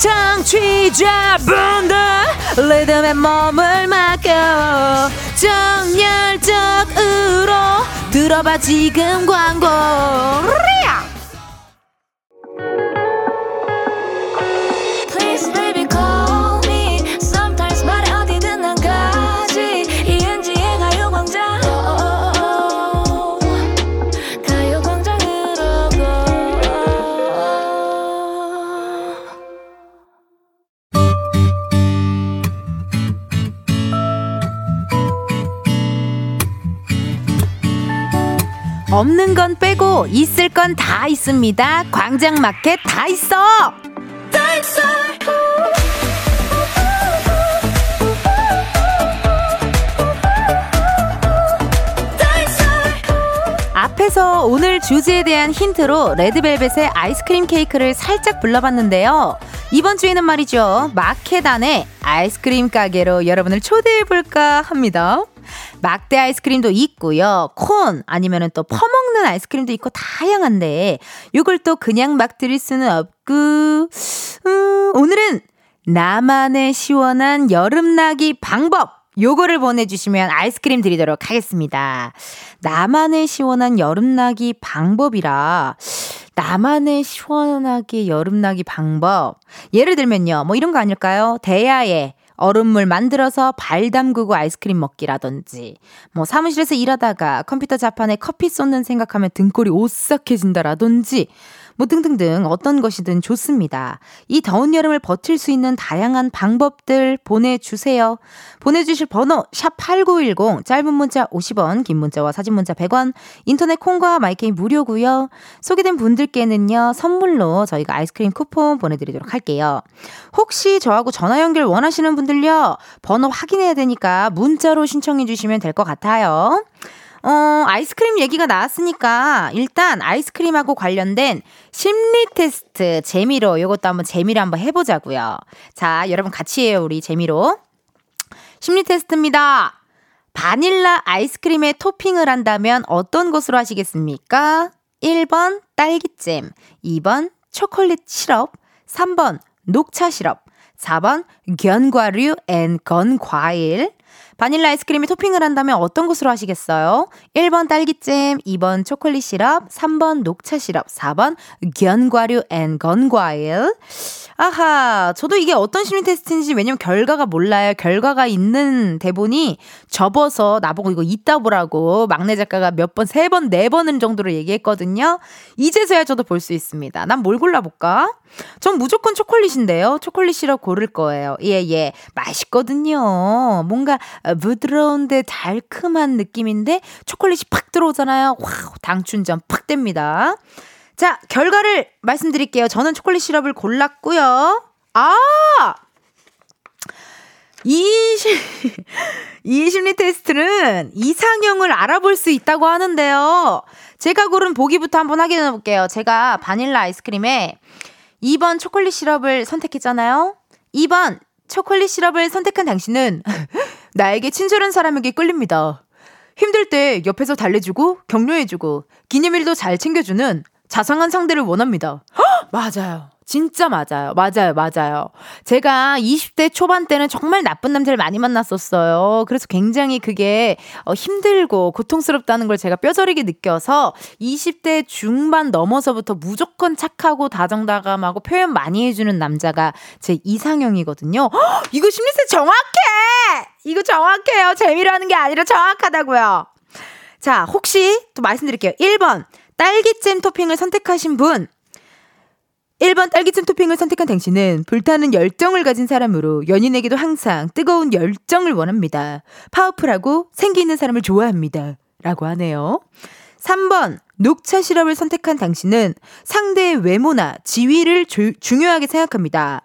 청취자분들 리듬에 몸을 맡겨 정열적으로 들어봐 지금 광고 리야! 없는 건 빼고 있을 건 다 있습니다. 광장마켓 다 있어! 다 있어 앞에서 오늘 주제에 대한 힌트로 레드벨벳의 아이스크림 케이크를 살짝 불러봤는데요. 이번 주에는 말이죠. 마켓 안에 아이스크림 가게로 여러분을 초대해볼까 합니다. 막대 아이스크림도 있고요. 콘 아니면은 또 퍼먹는 아이스크림도 있고 다양한데 이걸 또 그냥 막 드릴 수는 없고 음, 오늘은 나만의 시원한 여름나기 방법 요거를 보내주시면 아이스크림 드리도록 하겠습니다. 나만의 시원한 여름나기 방법이라 나만의 시원하게 여름나기 방법 예를 들면요 뭐 이런 거 아닐까요? 대야에 얼음물 만들어서 발 담그고 아이스크림 먹기라든지 뭐 사무실에서 일하다가 컴퓨터 자판에 커피 쏟는 생각하면 등골이 오싹해진다라든지 뭐 등등등 어떤 것이든 좋습니다. 이 더운 여름을 버틸 수 있는 다양한 방법들 보내주세요. 보내주실 번호 샵8910 짧은 문자 50원 긴 문자와 사진 문자 100원 인터넷 콩과 마이케이 무료고요. 소개된 분들께는요 선물로 저희가 아이스크림 쿠폰 보내드리도록 할게요. 혹시 저하고 전화 연결 원하시는 분들요 번호 확인해야 되니까 문자로 신청해 주시면 될 것 같아요. 어, 아이스크림 얘기가 나왔으니까 일단 아이스크림하고 관련된 심리 테스트 재미로 이것도 한번 재미로 한번 해보자고요. 자, 여러분 같이 해요, 우리 재미로. 심리 테스트입니다. 바닐라 아이스크림에 토핑을 한다면 어떤 것으로 하시겠습니까? 1번 딸기잼, 2번 초콜릿 시럽, 3번 녹차 시럽, 4번 견과류 and 건과일. 바닐라 아이스크림에 토핑을 한다면 어떤 것으로 하시겠어요? 1번 딸기잼, 2번 초콜릿 시럽, 3번 녹차 시럽, 4번 견과류 and 건과일. 아하, 저도 이게 어떤 심리 테스트인지 왜냐면 결과가 몰라요. 결과가 있는 대본이 접어서 나보고 이거 이따 보라고 막내 작가가 몇 번, 세 번, 네 번은 정도로 얘기했거든요. 이제서야 저도 볼 수 있습니다. 난 뭘 골라볼까? 전 무조건 초콜릿인데요. 초콜릿 시럽 고를 거예요. 예, 예. 맛있거든요. 뭔가 부드러운데 달큼한 느낌인데 초콜릿이 팍 들어오잖아요. wow, 당 충전 팍 됩니다. 자, 결과를 말씀드릴게요. 저는 초콜릿 시럽을 골랐고요. 아! 이, 시, 이 심리 테스트는 이상형을 알아볼 수 있다고 하는데요. 제가 고른 보기부터 한번 확인해 볼게요. 제가 바닐라 아이스크림에 2번 초콜릿 시럽을 선택했잖아요. 2번 초콜릿 시럽을 선택한 당신은 나에게 친절한 사람에게 끌립니다. 힘들 때 옆에서 달래주고 격려해주고 기념일도 잘 챙겨주는 자상한 상대를 원합니다. 헉! 맞아요. 진짜 맞아요. 맞아요. 맞아요. 제가 20대 초반 때는 정말 나쁜 남자를 많이 만났었어요. 그래서 굉장히 그게 어, 힘들고 고통스럽다는 걸 제가 뼈저리게 느껴서 20대 중반 넘어서부터 무조건 착하고 다정다감하고 표현 많이 해주는 남자가 제 이상형이거든요. 헉! 이거 심리세 정확해! 이거 정확해요. 재미로 하는 게 아니라 정확하다고요. 자, 혹시 또 말씀드릴게요. 1번. 딸기잼 토핑을 선택하신 분. 1번 딸기잼 토핑을 선택한 당신은 불타는 열정을 가진 사람으로 연인에게도 항상 뜨거운 열정을 원합니다. 파워풀하고 생기 있는 사람을 좋아합니다. 라고 하네요. 3번 녹차 시럽을 선택한 당신은 상대의 외모나 지위를 조- 중요하게 생각합니다.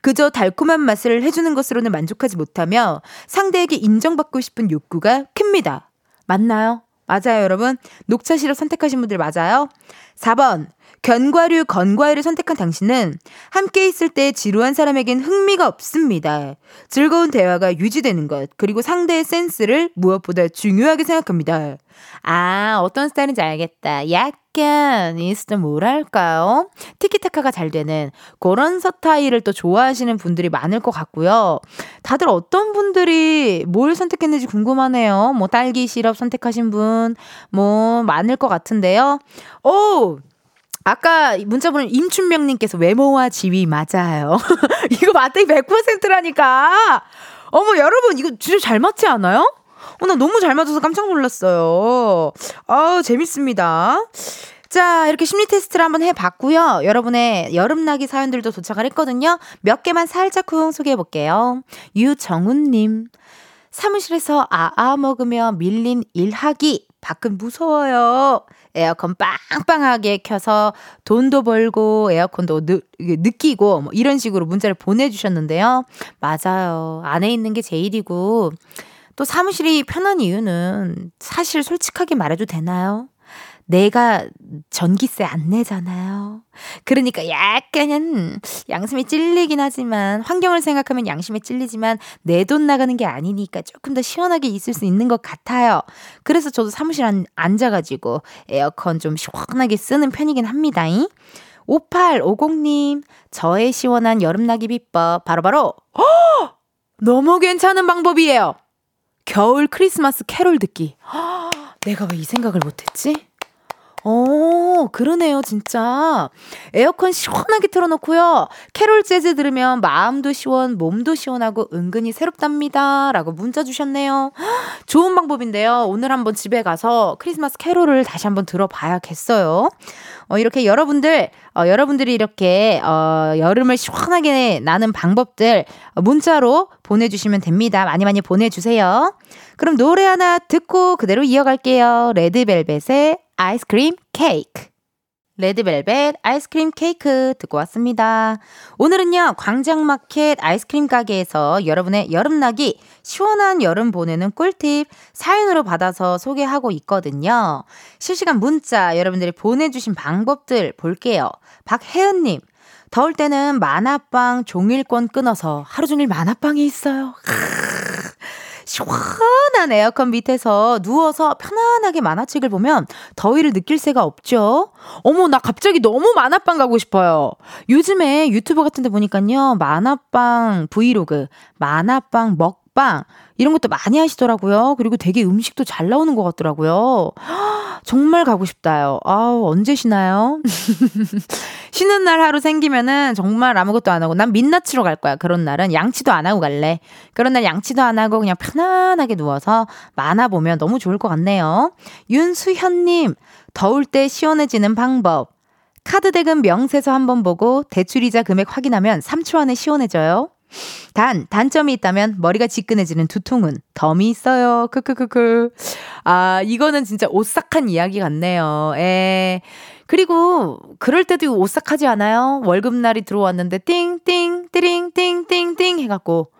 그저 달콤한 맛을 해주는 것으로는 만족하지 못하며 상대에게 인정받고 싶은 욕구가 큽니다. 맞나요? 맞아요, 여러분. 녹차 시럽 선택하신 분들 맞아요. 4번. 견과류 건과일을 선택한 당신은 함께 있을 때 지루한 사람에겐 흥미가 없습니다. 즐거운 대화가 유지되는 것, 그리고 상대의 센스를 무엇보다 중요하게 생각합니다. 아, 어떤 스타일인지 알겠다. 약간, 인스타 뭐랄까요? 티키타카가 잘 되는 그런 스타일을 또 좋아하시는 분들이 많을 것 같고요. 다들 어떤 분들이 뭘 선택했는지 궁금하네요. 뭐, 딸기 시럽 선택하신 분, 뭐, 많을 것 같은데요. 오! 아까 문자 보낸 임춘명님께서 외모와 지위 맞아요. 이거 맞대기 100%라니까. 어머, 여러분, 이거 진짜 잘 맞지 않아요? 어, 나 너무 잘 맞아서 깜짝 놀랐어요. 아우, 재밌습니다. 자, 이렇게 심리 테스트를 한번 해봤고요. 여러분의 여름나기 사연들도 도착을 했거든요. 몇 개만 살짝 쿵 소개해볼게요. 유정훈님. 사무실에서 아아 먹으며 밀린 일하기 밖은 무서워요. 에어컨 빵빵하게 켜서 돈도 벌고 에어컨도 느, 느끼고 뭐 이런 식으로 문자를 보내주셨는데요. 맞아요. 안에 있는 게 제일이고 또 사무실이 편한 이유는 사실 솔직하게 말해도 되나요? 내가 전기세 안 내잖아요. 그러니까 약간은 양심이 찔리긴 하지만 환경을 생각하면 양심이 찔리지만 내 돈 나가는 게 아니니까 조금 더 시원하게 있을 수 있는 것 같아요. 그래서 저도 사무실 안, 앉아가지고 에어컨 좀 시원하게 쓰는 편이긴 합니다. 5850님, 저의 시원한 여름나기 비법 바로바로 바로 너무 괜찮은 방법이에요. 겨울 크리스마스 캐롤 듣기. 내가 왜 이 생각을 못했지? 어, 그러네요, 진짜. 에어컨 시원하게 틀어놓고요. 캐롤 재즈 들으면 마음도 시원, 몸도 시원하고 은근히 새롭답니다. 라고 문자 주셨네요. 좋은 방법인데요. 오늘 한번 집에 가서 크리스마스 캐롤을 다시 한번 들어봐야겠어요. 어, 이렇게 여러분들, 어, 여러분들이 이렇게, 어, 여름을 시원하게 나는 방법들 문자로 보내주시면 됩니다. 많이 많이 보내주세요. 그럼 노래 하나 듣고 그대로 이어갈게요. 레드벨벳의 아이스크림 케이크. 레드벨벳 아이스크림 케이크 듣고 왔습니다. 오늘은요, 광장마켓 아이스크림 가게에서 여러분의 여름나기 시원한 여름 보내는 꿀팁 사연으로 받아서 소개하고 있거든요. 실시간 문자 여러분들이 보내주신 방법들 볼게요. 박혜은님, 더울 때는 만화방 종일권 끊어서 하루 종일 만화방에 있어요. 시원한 에어컨 밑에서 누워서 편안하게 만화책을 보면 더위를 느낄 새가 없죠. 어머, 나 갑자기 너무 만화방 가고 싶어요. 요즘에 유튜브 같은 데 보니까요, 만화방 브이로그, 만화방 먹방, 이런 것도 많이 하시더라고요. 그리고 되게 음식도 잘 나오는 것 같더라고요. 정말 가고 싶다요. 아우, 언제 쉬나요? 쉬는 날 하루 생기면은 정말 아무것도 안 하고 난 민낯으로 갈 거야. 그런 날은 양치도 안 하고 갈래. 그런 날 양치도 안 하고 그냥 편안하게 누워서 만화 보면 너무 좋을 것 같네요. 윤수현님, 더울 때 시원해지는 방법. 카드 대금 명세서 한번 보고 대출이자 금액 확인하면 3초 안에 시원해져요. 단, 단점이 있다면 머리가 지끈해지는 두통은 덤이 있어요. 크크크크. 아, 이거는 진짜 오싹한 이야기 같네요. 에. 그리고 그럴 때도 오싹하지 않아요? 월급날이 들어왔는데 띵띵 띠링 띵띵띵 해갖고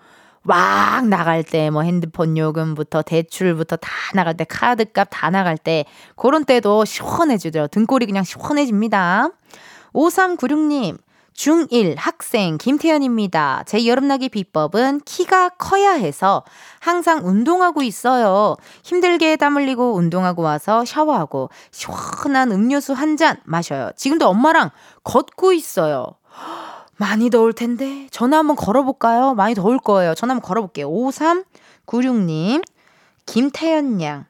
막 나갈 때 뭐 핸드폰 요금부터 대출부터 다 나갈 때 카드값 다 나갈 때 그런 때도 시원해지죠. 등골이 그냥 시원해집니다. 5396님 중1 학생 김태현입니다. 제 여름나기 비법은 키가 커야 해서 항상 운동하고 있어요. 힘들게 땀 흘리고 운동하고 와서 샤워하고 시원한 음료수 한 잔 마셔요. 지금도 엄마랑 걷고 있어요. 많이 더울 텐데 전화 한번 걸어볼까요? 많이 더울 거예요. 전화 한번 걸어볼게요. 5396님 김태현 양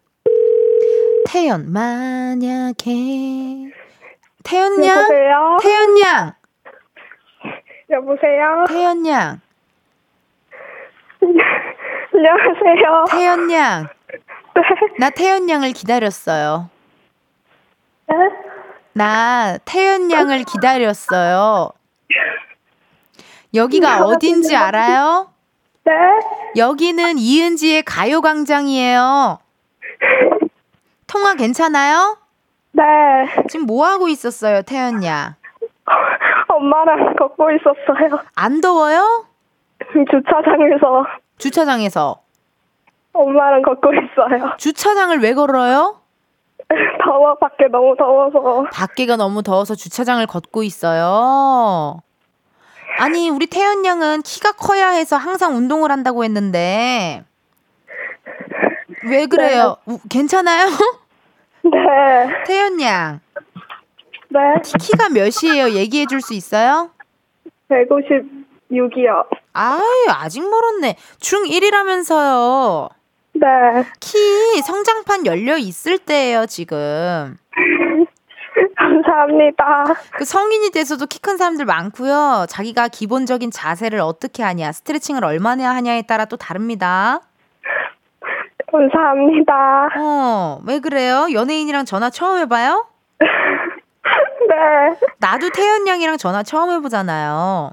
태연 만약에 태연 양? 태연 양 여보세요? 태연 양 안녕하세요. 태연 양 네. 나 태연 양을 기다렸어요. 네? 나 태연 양을 기다렸어요. 여기가 어딘지 알아요? 네? 여기는 이은지의 가요광장이에요. 통화 괜찮아요? 네. 지금 뭐 하고 있었어요, 태연 양? 엄마랑 걷고 있었어요. 안 더워요? 주차장에서 주차장에서. 엄마랑 걷고 있어요. 주차장을 왜 걸어요? 더워, 밖에 너무 더워서. 밖에가 너무 더워서 주차장을 걷고 있어요. 아니, 우리 태연 양은 키가 커야 해서 항상 운동을 한다고 했는데. 왜 그래요? 우- 괜찮아요? 네. 태연 양, 네. 키가 몇이에요? 얘기해 줄 수 있어요? 156이요. 아유, 아직 멀었네. 중1이라면서요. 네. 키 성장판 열려 있을 때예요, 지금. 감사합니다. 그 성인이 돼서도 키 큰 사람들 많고요. 자기가 기본적인 자세를 어떻게 하냐, 스트레칭을 얼마나 하냐에 따라 또 다릅니다. 감사합니다. 어, 왜 그래요? 연예인이랑 전화 처음 해봐요? 네. 나도 태연 양이랑 전화 처음 해보잖아요.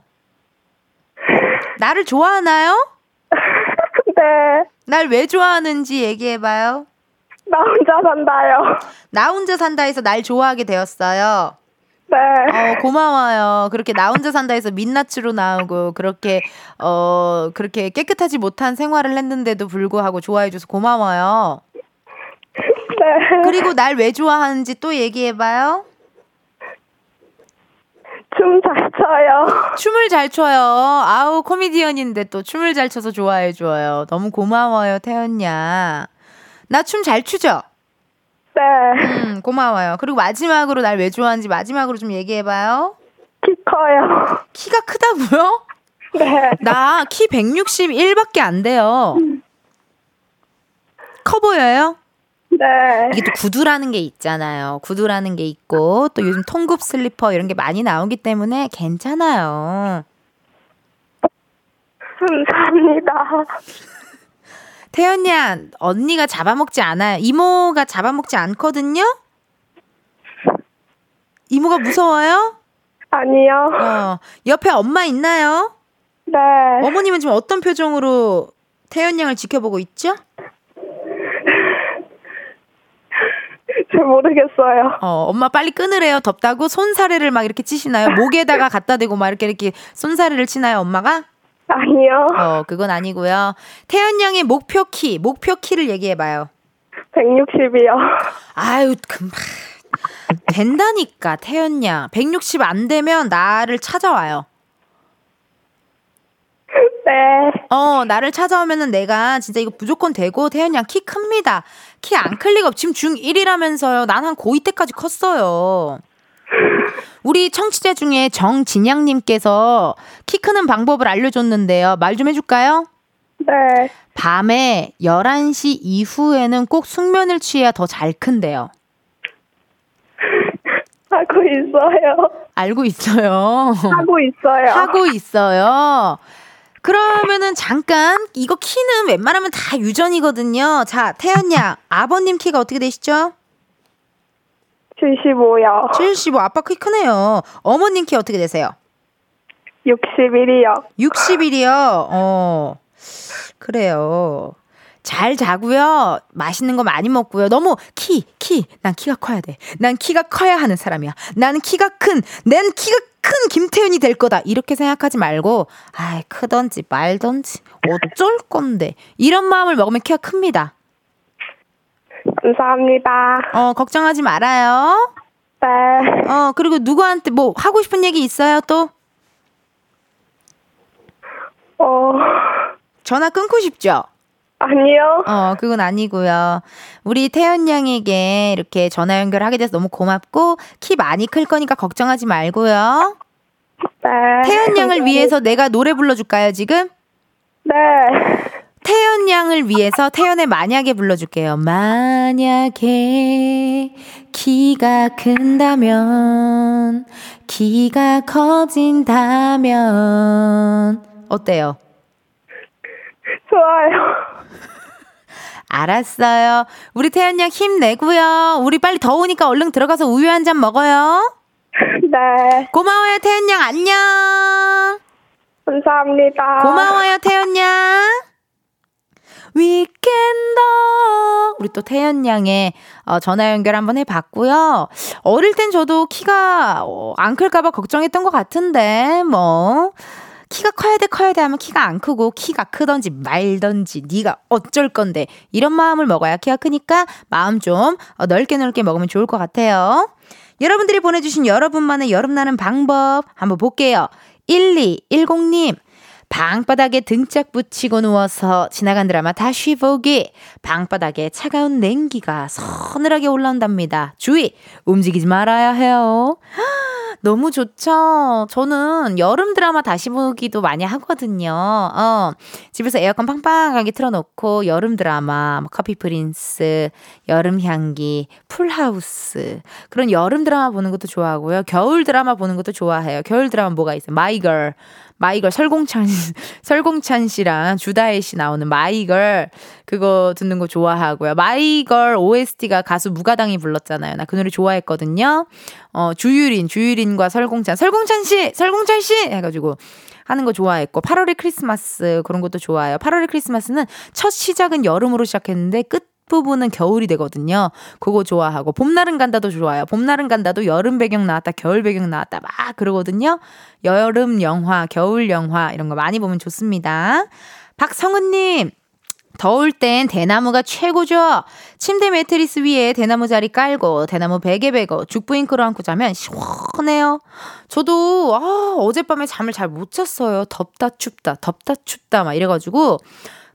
나를 좋아하나요? 네. 날 왜 좋아하는지 얘기해봐요. 나 혼자 산다요. 나 혼자 산다에서 날 좋아하게 되었어요. 네. 어, 고마워요. 그렇게 나 혼자 산다에서 민낯으로 나오고 그렇게 어 그렇게 깨끗하지 못한 생활을 했는데도 불구하고 좋아해줘서 고마워요. 네. 그리고 날 왜 좋아하는지 또 얘기해봐요. 춤 잘 춰요. 춤을 잘 춰요. 아우 코미디언인데 또 춤을 잘 춰서 좋아해줘요. 너무 고마워요 태연야. 나 춤 잘 추죠? 네. 음 고마워요. 그리고 마지막으로 날 왜 좋아하는지 마지막으로 좀 얘기해봐요. 키 커요. 키가 크다고요? 네. 나 키 161밖에 안 돼요. 커 보여요? 네. 이게 또 구두라는 게 있잖아요. 구두라는 게 있고 또 요즘 통굽 슬리퍼 이런 게 많이 나오기 때문에 괜찮아요. 감사합니다. 태연야, 언니가 잡아먹지 않아요. 이모가 잡아먹지 않거든요? 이모가 무서워요? 아니요. 어, 옆에 엄마 있나요? 네. 어머님은 지금 어떤 표정으로 태연 양을 지켜보고 있죠? 잘 모르겠어요. 어, 엄마 빨리 끊으래요. 덥다고 손사래를 막 이렇게 치시나요? 목에다가 갖다 대고 막 이렇게 이렇게 손사래를 치나요, 엄마가? 아니요. 어, 그건 아니고요. 태연 양의 목표 키, 목표 키를 얘기해 봐요. 160이요. 아유, 금방 된다니까, 태연 양. 160 안 되면 나를 찾아와요. 네. 어, 나를 찾아오면은 내가 진짜 이거 무조건 되고, 태연 양 키 큽니다. 키 안 클 리가 없. 지금 중1이라면서요. 난 한 고2 때까지 컸어요. 우리 청취자 중에 정진양님께서 키 크는 방법을 알려줬는데요. 말 좀 해줄까요? 네. 밤에 11시 이후에는 꼭 숙면을 취해야 더 잘 큰대요. 하고 있어요. 알고 있어요. 하고 있어요. 하고 있어요. 그러면은 잠깐 이거 키는 웬만하면 다 유전이거든요. 자, 태연 양 아버님 키가 어떻게 되시죠? 75요. 75 아빠 키 크네요. 어머님 키 어떻게 되세요? 61이요. 60일이요. 어. 그래요. 잘 자고요. 맛있는 거 많이 먹고요. 너무 키, 키. 난 키가 커야 돼. 난 키가 커야 하는 사람이야. 나는 키가 큰, 난 키가 큰 김태윤이 될 거다. 이렇게 생각하지 말고, 아이, 크던지 말던지, 어쩔 건데. 이런 마음을 먹으면 키가 큽니다. 감사합니다. 어, 걱정하지 말아요. 네. 어, 그리고 누구한테 뭐 하고 싶은 얘기 있어요, 또? 어, 전화 끊고 싶죠? 아니요. 어, 그건 아니고요. 우리 태연 양에게 이렇게 전화 연결하게 돼서 너무 고맙고 키 많이 클 거니까 걱정하지 말고요. 네. 태연 양을 위해서 내가 노래 불러줄까요, 지금? 네. 태연 양을 위해서 태연의 만약에 불러줄게요. 만약에 키가 큰다면, 키가 커진다면, 어때요? 좋아요. 알았어요. 우리 태연 양 힘내고요. 우리 빨리 더우니까 얼른 들어가서 우유 한 잔 먹어요. 네. 고마워요, 태연 양. 안녕. 감사합니다. 고마워요, 태연 양. 위켄더. 우리 또 태연 양의 어, 전화 연결 한번 해봤고요. 어릴 땐 저도 키가 어, 안 클까봐 걱정했던 것 같은데, 뭐. 키가 커야 돼 커야 돼 하면 키가 안 크고 키가 크던지 말던지 네가 어쩔 건데 이런 마음을 먹어야 키가 크니까 마음 좀 어, 넓게 넓게 먹으면 좋을 것 같아요. 여러분들이 보내주신 여러분만의 여름 나는 방법 한번 볼게요. 1210님 방바닥에 등짝 붙이고 누워서 지나간 드라마 다시 보기. 방바닥에 차가운 냉기가 서늘하게 올라온답니다. 주의! 움직이지 말아야 해요. 너무 좋죠? 저는 여름 드라마 다시 보기도 많이 하거든요. 어, 집에서 에어컨 팡팡하게 틀어놓고 여름 드라마, 뭐 커피 프린스, 여름 향기, 풀하우스. 그런 여름 드라마 보는 것도 좋아하고요. 겨울 드라마 보는 것도 좋아해요. 겨울 드라마 뭐가 있어요? 마이걸. 마이걸 설공찬 설공찬 씨랑 주다혜 씨 나오는 마이걸 그거 듣는 거 좋아하고요. 마이걸 OST가 가수 무가당이 불렀잖아요. 나 그 노래 좋아했거든요. 어 주유린 주유린과 설공찬 설공찬 씨 설공찬 씨 해가지고 하는 거 좋아했고 8월의 크리스마스 그런 것도 좋아요. 8월의 크리스마스는 첫 시작은 여름으로 시작했는데 끝 끝부분은 겨울이 되거든요. 그거 좋아하고 봄날은 간다도 좋아요. 봄날은 간다도 여름 배경 나왔다, 겨울 배경 나왔다 막 그러거든요. 여름 영화, 겨울 영화 이런 거 많이 보면 좋습니다. 박성은님. 더울 땐 대나무가 최고죠. 침대 매트리스 위에 대나무 자리 깔고 대나무 베개 베고 죽부잉크로 안고 자면 시원해요. 저도 아, 어젯밤에 잠을 잘 못 잤어요. 덥다 춥다 덥다 춥다 막 이래가지고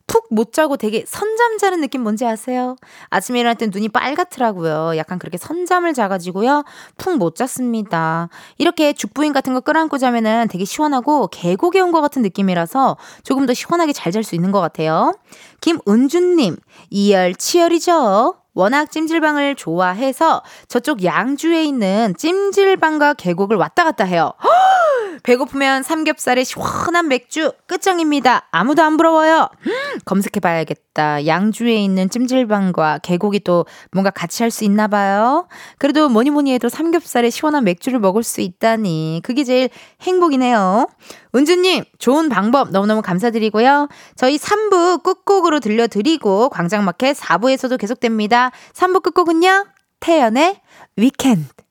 푹 못 자고 되게 선잠 자는 느낌 뭔지 아세요? 아침에 일어날 땐 눈이 빨갛더라고요. 약간 그렇게 선잠을 자가지고요. 푹 못 잤습니다. 이렇게 죽부인 같은 거 끌어안고 자면은 되게 시원하고 계곡에 온 것 같은 느낌이라서 조금 더 시원하게 잘 잘 수 있는 것 같아요. 김은주님, 이열 치열이죠? 워낙 찜질방을 좋아해서 저쪽 양주에 있는 찜질방과 계곡을 왔다 갔다 해요. 배고프면 삼겹살에 시원한 맥주 끝장입니다. 아무도 안 부러워요. 음, 검색해봐야겠다. 양주에 있는 찜질방과 계곡이 또 뭔가 같이 할 수 있나 봐요. 그래도 뭐니 뭐니 해도 삼겹살에 시원한 맥주를 먹을 수 있다니 그게 제일 행복이네요. 은주님 좋은 방법 너무너무 감사드리고요. 저희 3부 끝곡으로 들려드리고 광장마켓 4부에서도 계속됩니다. 3부 끝곡은요. 태연의 위켄드.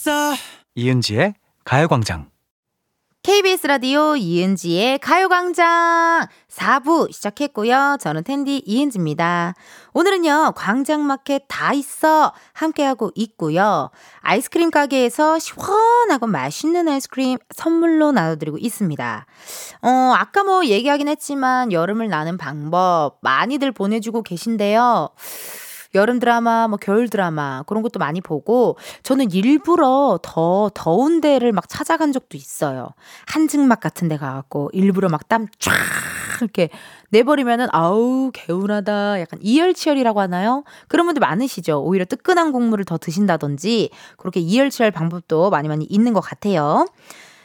됐어 이은지의 가요광장. KBS 라디오 이은지의 가요광장 4부 시작했고요. 저는 텐디 이은지입니다. 오늘은요, 광장마켓 다 있어. 함께하고 있고요. 아이스크림 가게에서 시원하고 맛있는 아이스크림 선물로 나눠드리고 있습니다. 어, 아까 뭐 얘기하긴 했지만 여름을 나는 방법 많이들 보내주고 계신데요. 여름 드라마, 뭐 겨울 드라마 그런 것도 많이 보고 저는 일부러 더 더운 데를 막 찾아간 적도 있어요. 한증막 같은 데 가갖고 일부러 막 땀 쫙 이렇게 내버리면은 아우 개운하다. 약간 이열치열이라고 하나요? 그런 분들 많으시죠. 오히려 뜨끈한 국물을 더 드신다든지 그렇게 이열치열 방법도 많이 많이 있는 것 같아요.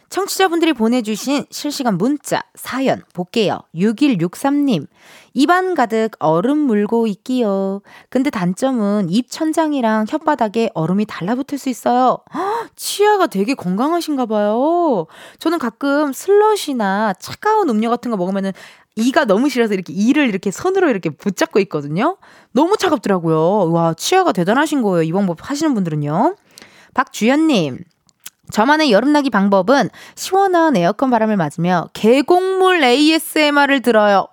청취자분들이 보내주신 실시간 문자, 사연 볼게요. 6163님. 입안 가득 얼음 물고 있기요. 근데 단점은 입 천장이랑 혓바닥에 얼음이 달라붙을 수 있어요. 헉, 치아가 되게 건강하신가 봐요. 저는 가끔 슬러시나 차가운 음료 같은 거 먹으면은 이가 너무 싫어서 이렇게 이를 이렇게 손으로 이렇게 붙잡고 있거든요. 너무 차갑더라고요. 와, 치아가 대단하신 거예요. 이 방법 하시는 분들은요. 박주연님. 저만의 여름나기 방법은 시원한 에어컨 바람을 맞으며 계곡물 ASMR을 들어요.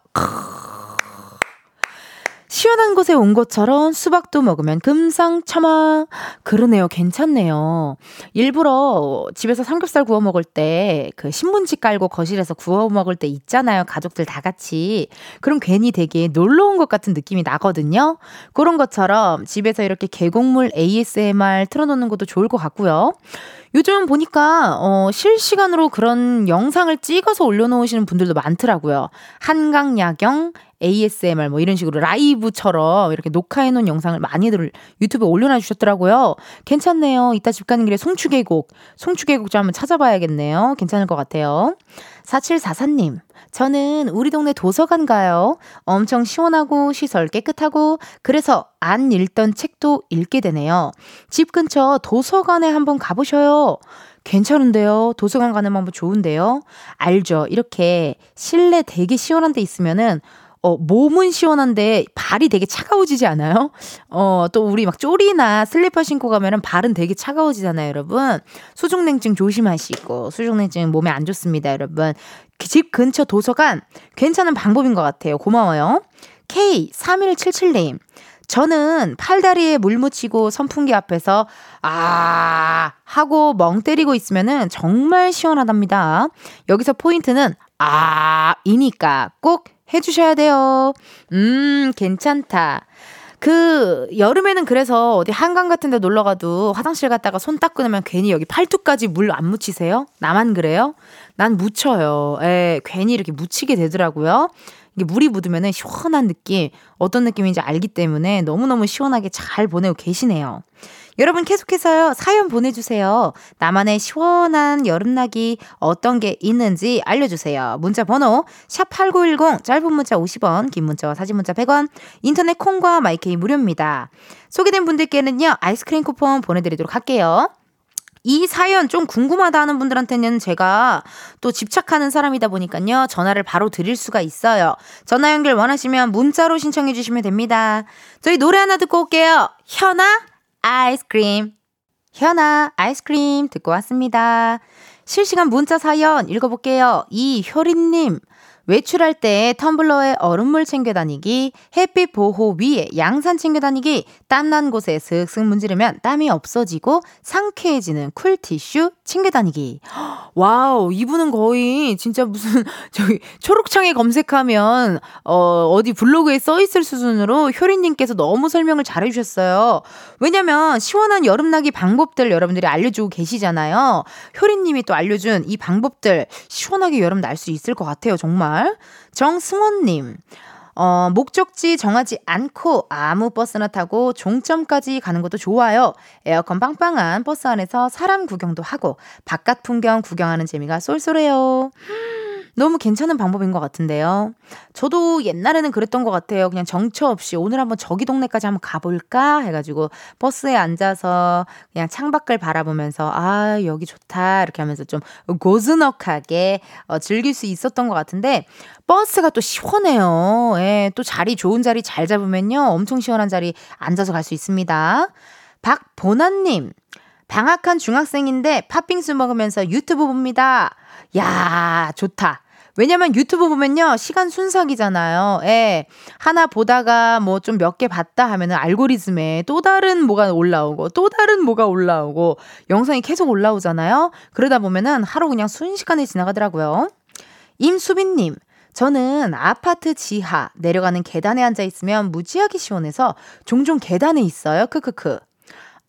시원한 곳에 온 것처럼 수박도 먹으면 금상첨화. 그러네요. 괜찮네요. 일부러 집에서 삼겹살 구워 먹을 때 그 신문지 깔고 거실에서 구워 먹을 때 있잖아요. 가족들 다 같이. 그럼 괜히 되게 놀러 온 것 같은 느낌이 나거든요. 그런 것처럼 집에서 이렇게 계곡물 ASMR 틀어놓는 것도 좋을 것 같고요. 요즘 보니까 어 실시간으로 그런 영상을 찍어서 올려놓으시는 분들도 많더라고요. 한강 야경 ASMR 뭐 이런 식으로 라이브처럼 이렇게 녹화해놓은 영상을 많이들 유튜브에 올려놔 주셨더라고요. 괜찮네요. 이따 집 가는 길에 송추계곡, 송추계곡 좀 한번 찾아봐야겠네요. 괜찮을 것 같아요. 4744님, 저는 우리 동네 도서관 가요. 엄청 시원하고 시설 깨끗하고 그래서 안 읽던 책도 읽게 되네요. 집 근처 도서관에 한번 가보셔요. 괜찮은데요. 도서관 가는 방법 좋은데요. 알죠. 이렇게 실내 되게 시원한 데 있으면은 어, 몸은 시원한데 발이 되게 차가워지지 않아요? 어, 또 우리 막 쪼리나 슬리퍼 신고 가면은 발은 되게 차가워지잖아요, 여러분. 수족냉증 조심하시고, 수족냉증 몸에 안 좋습니다, 여러분. 집 근처 도서관 괜찮은 방법인 것 같아요. 고마워요. K3177님. 저는 팔다리에 물 묻히고 선풍기 앞에서 아 하고 멍 때리고 있으면은 정말 시원하답니다. 여기서 포인트는 아 이니까 꼭 해주셔야 돼요. 음 괜찮다. 그 여름에는 그래서 어디 한강 같은 데 놀러 가도 화장실 갔다가 손 닦고 나면 괜히 여기 팔뚝까지 물 안 묻히세요? 나만 그래요? 난 묻혀요. 예, 괜히 이렇게 묻히게 되더라고요. 이게 물이 묻으면은 시원한 느낌, 어떤 느낌인지 알기 때문에 너무너무 시원하게 잘 보내고 계시네요. 여러분 계속해서요 사연 보내주세요. 나만의 시원한 여름나기 어떤 게 있는지 알려주세요. 문자 번호 샵 #8910 짧은 문자 50원, 긴 문자와 사진 문자 100원. 인터넷 콩과 마이케이 무료입니다. 소개된 분들께는요 아이스크림 쿠폰 보내드리도록 할게요. 이 사연 좀 궁금하다 하는 분들한테는 제가 또 집착하는 사람이다 보니까요. 전화를 바로 드릴 수가 있어요. 전화 연결 원하시면 문자로 신청해 주시면 됩니다. 저희 노래 하나 듣고 올게요. 현아 아이스크림. 현아 아이스크림 듣고 왔습니다. 실시간 문자 사연 읽어볼게요. 이효린님. 외출할 때 텀블러에 얼음물 챙겨 다니기, 햇빛 보호 위에 양산 챙겨 다니기, 땀난 곳에 슥슥 문지르면 땀이 없어지고 상쾌해지는 cool티슈 챙겨 다니기. wow, 이분은 거의 진짜 무슨 저기 초록창에 검색하면 어 어디 블로그에 써 있을 수준으로 효린님께서 너무 설명을 잘해 주셨어요. 왜냐면 시원한 여름나기 방법들 여러분들이 알려 주고 계시잖아요. 효린님이 또 알려 준 이 방법들 시원하게 여름 날 수 있을 것 같아요, 정말. 정승원 님. 어, 목적지 정하지 않고 아무 버스나 타고 종점까지 가는 것도 좋아요. 에어컨 빵빵한 버스 안에서 사람 구경도 하고 바깥 풍경 구경하는 재미가 쏠쏠해요. 너무 괜찮은 방법인 것 같은데요. 저도 옛날에는 그랬던 것 같아요. 그냥 정처 없이 오늘 한번 저기 동네까지 한번 가볼까 해가지고 버스에 앉아서 그냥 창밖을 바라보면서 아 여기 좋다 이렇게 하면서 좀 고즈넉하게 어, 즐길 수 있었던 것 같은데 버스가 또 시원해요. 예, 또 자리 좋은 자리 잘 잡으면요 엄청 시원한 자리 앉아서 갈 수 있습니다. 박보나님 방학한 중학생인데 팥빙수 먹으면서 유튜브 봅니다. 야, 좋다. 왜냐면 유튜브 보면요, 시간 순삭이잖아요. 예. 하나 보다가 뭐 좀 몇 개 봤다 하면은 알고리즘에 또 다른 뭐가 올라오고, 또 다른 뭐가 올라오고, 영상이 계속 올라오잖아요. 그러다 보면은 하루 그냥 순식간에 지나가더라고요. 임수빈님, 저는 아파트 지하 내려가는 계단에 앉아 있으면 무지하게 시원해서 종종 계단에 있어요. 크크크.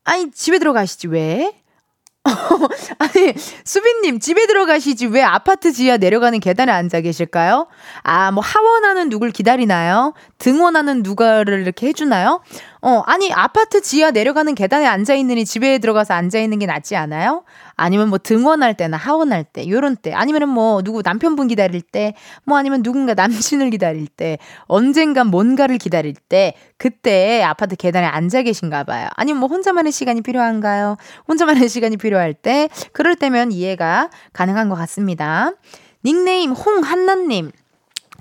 아니, 집에 들어가시지, 왜? 아니, 수빈님, 집에 들어가시지 왜 아파트 지하 내려가는 계단에 앉아 계실까요? 아, 뭐 하원하는 누굴 기다리나요? 등원하는 누가를 이렇게 해주나요? 어, 아니, 아파트 지하 내려가는 계단에 앉아 있느니 집에 들어가서 앉아 있는 게 낫지 않아요? 아니면 뭐 등원할 때나 하원할 때, 요런 때, 아니면은 뭐 누구 남편분 기다릴 때, 뭐 아니면 누군가 남친을 기다릴 때, 언젠간 뭔가를 기다릴 때, 그때 아파트 계단에 앉아 계신가 봐요. 아니면 뭐 혼자만의 시간이 필요한가요? 혼자만의 시간이 필요할 때, 그럴 때면 이해가 가능한 것 같습니다. 닉네임 홍한나님.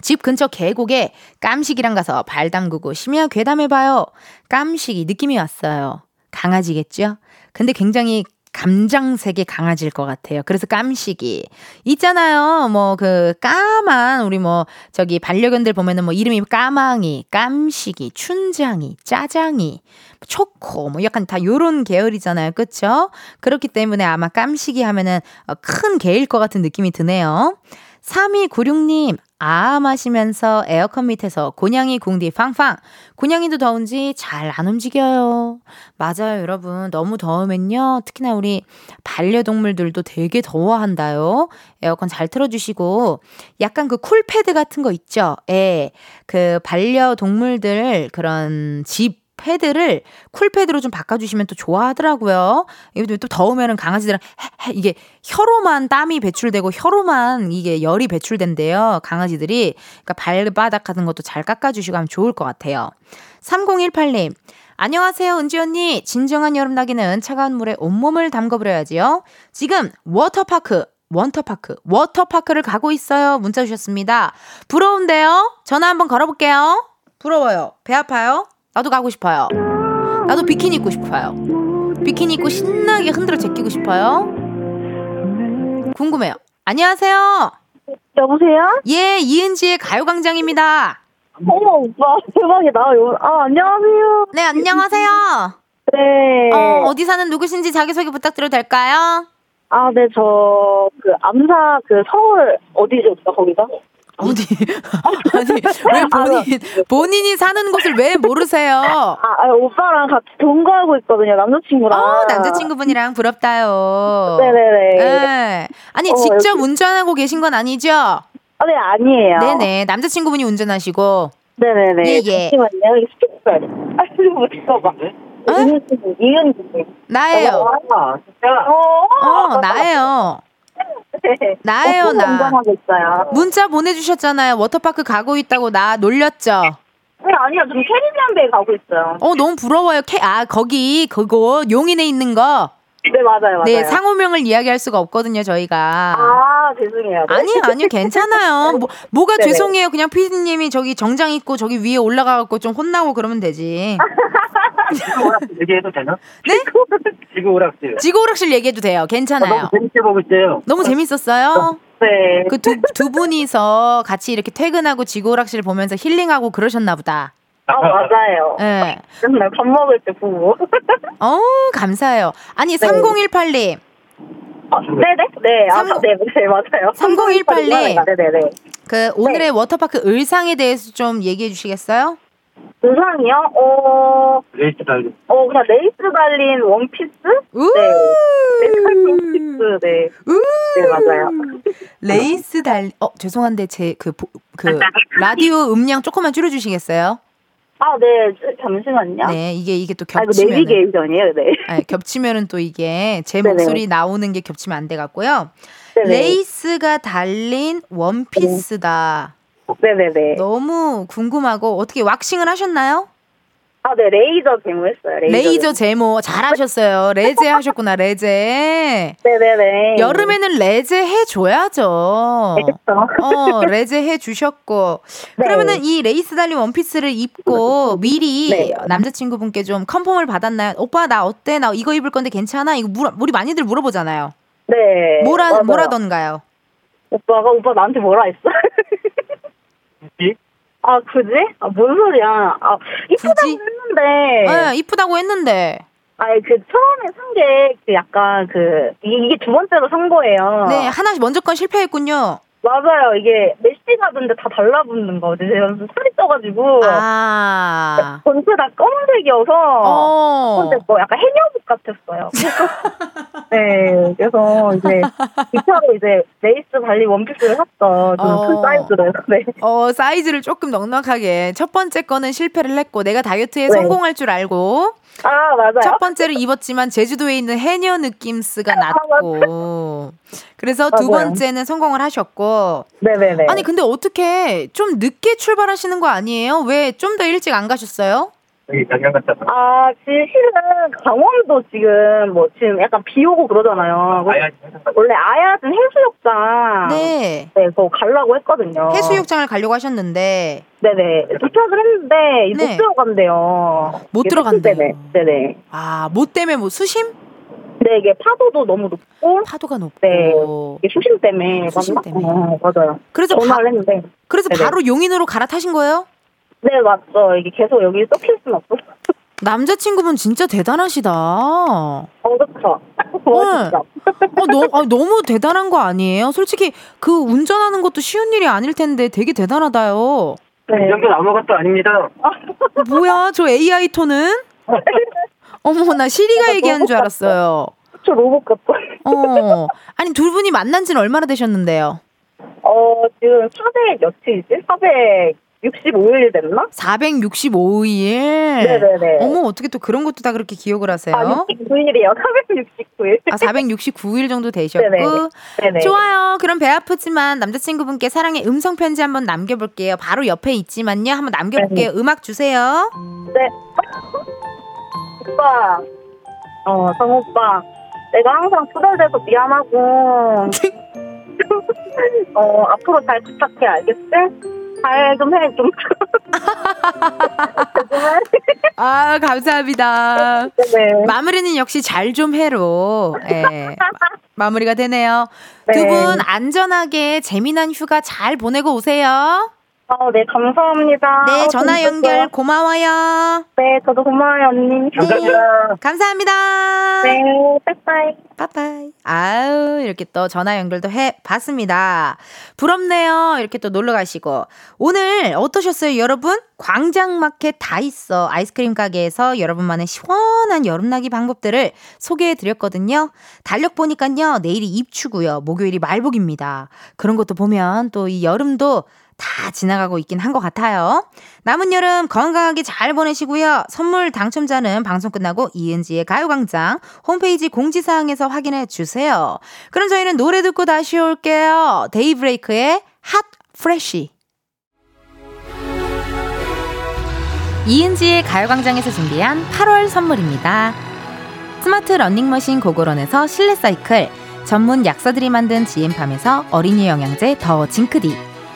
집 근처 계곡에 깜식이랑 가서 발 담그고 심야 괴담해봐요. 깜식이 느낌이 왔어요. 강아지겠죠? 근데 굉장히 감장색의 강아지일 것 같아요. 그래서 깜식이. 있잖아요. 뭐, 그, 까만, 우리 뭐, 저기, 반려견들 보면은 뭐, 이름이 까망이, 깜식이, 춘장이, 짜장이, 초코, 뭐, 약간 다 요런 계열이잖아요. 그쵸? 그렇기 때문에 아마 깜식이 하면은 어, 큰 개일 것 같은 느낌이 드네요. 3296님, 아 마시면서 에어컨 밑에서 곤양이 궁디 팡팡. 곤양이도 더운지 잘 안 움직여요. 맞아요, 여러분. 너무 더우면요. 특히나 우리 반려동물들도 되게 더워한다요. 에어컨 잘 틀어주시고, 약간 그 쿨패드 같은 거 있죠? 예. 그 반려동물들 그런 집 패드를 쿨패드로 좀 바꿔주시면 또 좋아하더라고요. 이게 또 더우면은 강아지들은 이게 혀로만 땀이 배출되고 혀로만 이게 열이 배출된대요. 강아지들이. 그러니까 발바닥 같은 것도 잘 깎아주시고 하면 좋을 것 같아요. 3018님. 안녕하세요, 은지 언니. 진정한 여름 나기는 차가운 물에 온몸을 담궈버려야지요. 지금 워터파크 원터파크, 워터파크를 가고 있어요. 문자 주셨습니다. 부러운데요? 전화 한번 걸어볼게요. 부러워요. 배 아파요? 나도 가고 싶어요. 나도 비키니 입고 싶어요. 비키니 입고 신나게 흔들어 제끼고 싶어요. 궁금해요. 안녕하세요. 여보세요? 예, 이은지의 가요광장입니다. 어머, 오빠, 대박이다. 요- 아, 안녕하세요. 네, 안녕하세요. 네. 어, 어디 사는 누구신지 자기소개 부탁드려도 될까요? 아, 네, 저, 그, 암사, 그, 서울, 어디죠, 거기가? 어디? 아니, 왜 본인, 본인이 사는 곳을 왜 모르세요? 아, 아, 오빠랑 같이 동거하고 있거든요, 남자친구랑. 어, 남자친구분이랑 부럽다요. 네네네. 네. 아니, 어, 직접 여기- 운전하고 계신 건 아니죠? 아, 아, 네, 아니에요. 네네. 남자친구분이 운전하시고. 네네네. 예, 예. 잠시만요. 이거 스피커. 아, 이거. 이윤 이윤 나예요. 어, 어, 나예요. 네. 나예요, 어떤 나. 운전하고 있어요. 문자 보내주셨잖아요. 워터파크 가고 있다고 나 놀렸죠? 네, 아니요. 좀 캐리비안 베이 가고 있어요. 어, 너무 부러워요. 캐, 아, 거기, 그거, 용인에 있는 거. 네, 맞아요, 맞아요. 네, 상호명을 이야기할 수가 없거든요, 저희가. 아, 죄송해요. 네. 아니요, 아니요, 괜찮아요. 뭐, 뭐가 네네. 죄송해요. 그냥 피디님이 저기 정장 입고 저기 위에 올라가갖고 좀 혼나고 그러면 되지. 얘기해도 되나? 네? 지구 오락실. 지구 오락실 얘기해도 돼요. 괜찮아요. 너무 재밌게 보고 있어요. 너무 재밌었어요. 네. 그 두, 두 분이서 같이 이렇게 퇴근하고 지구 오락실 보면서 힐링하고 그러셨나 보다. 아, 맞아요. 예. 맨날 밥 먹을 때 보고. 어우, 감사해요. 아니, 네. 3018님. 아, 네네? 네. 아, 삼- 네, 네, 맞아요. 3018 님. 네네네. 그, 오늘의 워터파크 을상에 대해서 좀 얘기해 주시겠어요? 의상이요? 어, 레이스 달리. 어, 그냥 레이스 달린 원피스? 우! 네. 네, 원피스, 네. 네, 맞아요. 레이스 달, 어, 죄송한데, 제, 그, 보- 그, 라디오 음량 조금만 줄여주시겠어요? 아, 네. 잠시만요. 네, 이게, 이게 또 아, 겹치면. 내비게이션이에요, 네. 아니, 겹치면은 또 이게 제 네네. 목소리 나오는 게 겹치면 안 돼 갖고요. 네네. 레이스가 달린 원피스다. 네네네. 너무 궁금하고 어떻게 왁싱을 하셨나요? 아, 네, 레이저 제모 했어요, 레이저. 레이저 제모 잘하셨어요. 레제 하셨구나 레제. 네네네. 여름에는 레제 해줘야죠. 네. 어, 레제 해주셨고. 네. 그러면은 이 레이스 달린 원피스를 입고 미리 네. 남자친구분께 좀 confirm을 받았나요? 오빠 나 어때? 나 이거 입을 건데 괜찮아? 이거 물, 우리 많이들 물어보잖아요. 네. 뭐라 맞아요. 뭐라던가요? 오빠가 오빠 나한테 뭐라 했어? 굳이? 아, 그지? 아, 뭔 소리야. 아, 이쁘다고 굳이? 했는데. 네, 이쁘다고 했는데. 아니, 그, 처음에 산 게, 그, 약간, 그, 이- 이게 두 번째로 산 거예요. 네, 하나 먼저 건 실패했군요. 맞아요. 이게, 메시 가던데 다 달라붙는 거지. 제가 살이 쪄가지고. 아. 전체 다 검은색이어서. 어. 근데 뭐 약간 해녀복 같았어요. 네, 그래서 이제 2차로 이제 레이스 달린 원피스를 샀어. 좀 어. 큰 사이즈로. 네. 어, 사이즈를 조금 넉넉하게. 첫 번째 거는 실패를 했고, 내가 다이어트에 네. 성공할 줄 알고, 아, 맞아요. 첫 번째를 입었지만, 제주도에 있는 해녀 느낌스가 났고, 그래서 두 아, 맞아요. 번째는 성공을 하셨고, 네네네. 아니, 근데 어떻게 좀 늦게 출발하시는 거 아니에요? 왜 좀 더 일찍 안 가셨어요? 양양 갔다. 아, 지금 실은 강원도 지금 뭐 지금 약간 비 오고 그러잖아요. 아야. 원래 아야진 해수욕장. 네. 네, 그거 가려고 했거든요. 해수욕장을 가려고 하셨는데, 네네. 도착을 했는데 네. 못 들어간대요. 못 들어간대요. 때문에. 네네. 아, 뭐 때문에 뭐 수심? 네, 이게 파도도 너무 높고. 파도가 높고. 네. 이게 수심 때문에. 수심 맞나? 때문에. 어, 맞아요. 그래서 바, 전화를 했는데. 그래서 네네. 바로 용인으로 갈아타신 거예요? 네, 맞죠. 이게 계속 여기 썩힐 순 없어. 남자친구분 진짜 대단하시다. 어, 어, 그쵸. 멋있죠. 너, 아, 너무 대단한 거 아니에요? 솔직히 그 운전하는 것도 쉬운 일이 아닐 텐데 되게 대단하다요. 네. 이 정도는 아무것도 아닙니다. 뭐야, 저 AI 톤은? 어머, 나 시리가 얘기한 줄 알았어요. 저 로봇 같아. 어. 아니, 둘 분이 만난 지는 얼마나 되셨는데요? 어, 지금 400 며칠이지? 465일 됐나? 465일. 네네네. 어머, 어떻게 또 그런 것도 다 그렇게 기억을 하세요? 아, 69일이에요. 469일. 아, 469일 정도 되셨고. 네네. 네네. 좋아요. 그럼 배 아프지만 남자친구분께 사랑의 음성 편지 한번 남겨볼게요. 바로 옆에 있지만요. 한번 남겨볼게요. 음악 주세요. 네. 오빠. 어, 성 오빠. 내가 항상 투덜대서 미안하고. 어, 앞으로 잘 부탁해, 알겠지? 잘좀 해, 좀. 아, 감사합니다. 네. 마무리는 역시 잘 좀 해로. 예. 마, 무리가 되네요. 네. 두분 안전하게 재미난 휴가 잘 보내고 오세요. 아, 네, 감사합니다. 네, 어, 전화 재밌었어요. 연결 고마워요. 네, 저도 고마워요, 언니. 감사합니다. 감사합니다. 네, 빠이빠이. 빠빠이. 아유, 이렇게 또 전화 연결도 해 봤습니다. 부럽네요. 이렇게 또 놀러 가시고. 오늘 어떠셨어요, 여러분? 광장마켓 다 있어. 아이스크림 가게에서 여러분만의 시원한 여름나기 방법들을 소개해 드렸거든요. 달력 보니까요, 내일이 입추고요. 목요일이 말복입니다. 그런 것도 보면 또 이 여름도 다 지나가고 있긴 한 것 같아요. 남은 여름 건강하게 잘 보내시고요. 선물 당첨자는 방송 끝나고 이은지의 가요광장 홈페이지 공지사항에서 확인해 주세요. 그럼 저희는 노래 듣고 다시 올게요. 데이브레이크의 Hot Fresh. 이은지의 가요광장에서 준비한 8월 선물입니다. 스마트 러닝머신 고고런에서 실내 사이클, 전문 약사들이 만든 지엠팜에서 어린이 영양제 더 징크디,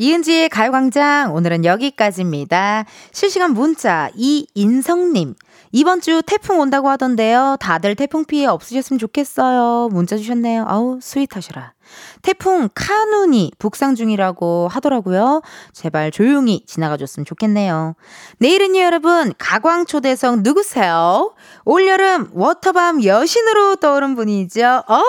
이은지의 가요광장 오늘은 여기까지입니다. 실시간 문자 이인성님 이번 주 태풍 온다고 하던데요. 다들 태풍 피해 없으셨으면 좋겠어요. 문자 주셨네요. 아우 sweet하셔라. 태풍 카눈이 북상 중이라고 하더라고요. 제발 조용히 지나가 줬으면 좋겠네요. 내일은요 여러분 가광초대성 누구세요? 올여름 워터밤 여신으로 떠오른 분이죠. 어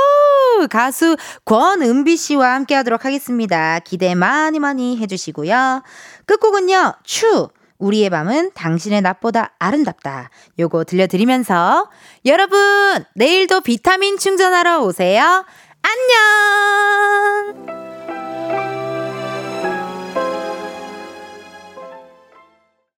가수 권은비 씨와 함께 하도록 하겠습니다. 기대 많이 많이 해주시고요. 끝곡은요 추 우리의 밤은 당신의 낮보다 아름답다. 요거 들려드리면서 여러분 내일도 비타민 충전하러 오세요. 안녕!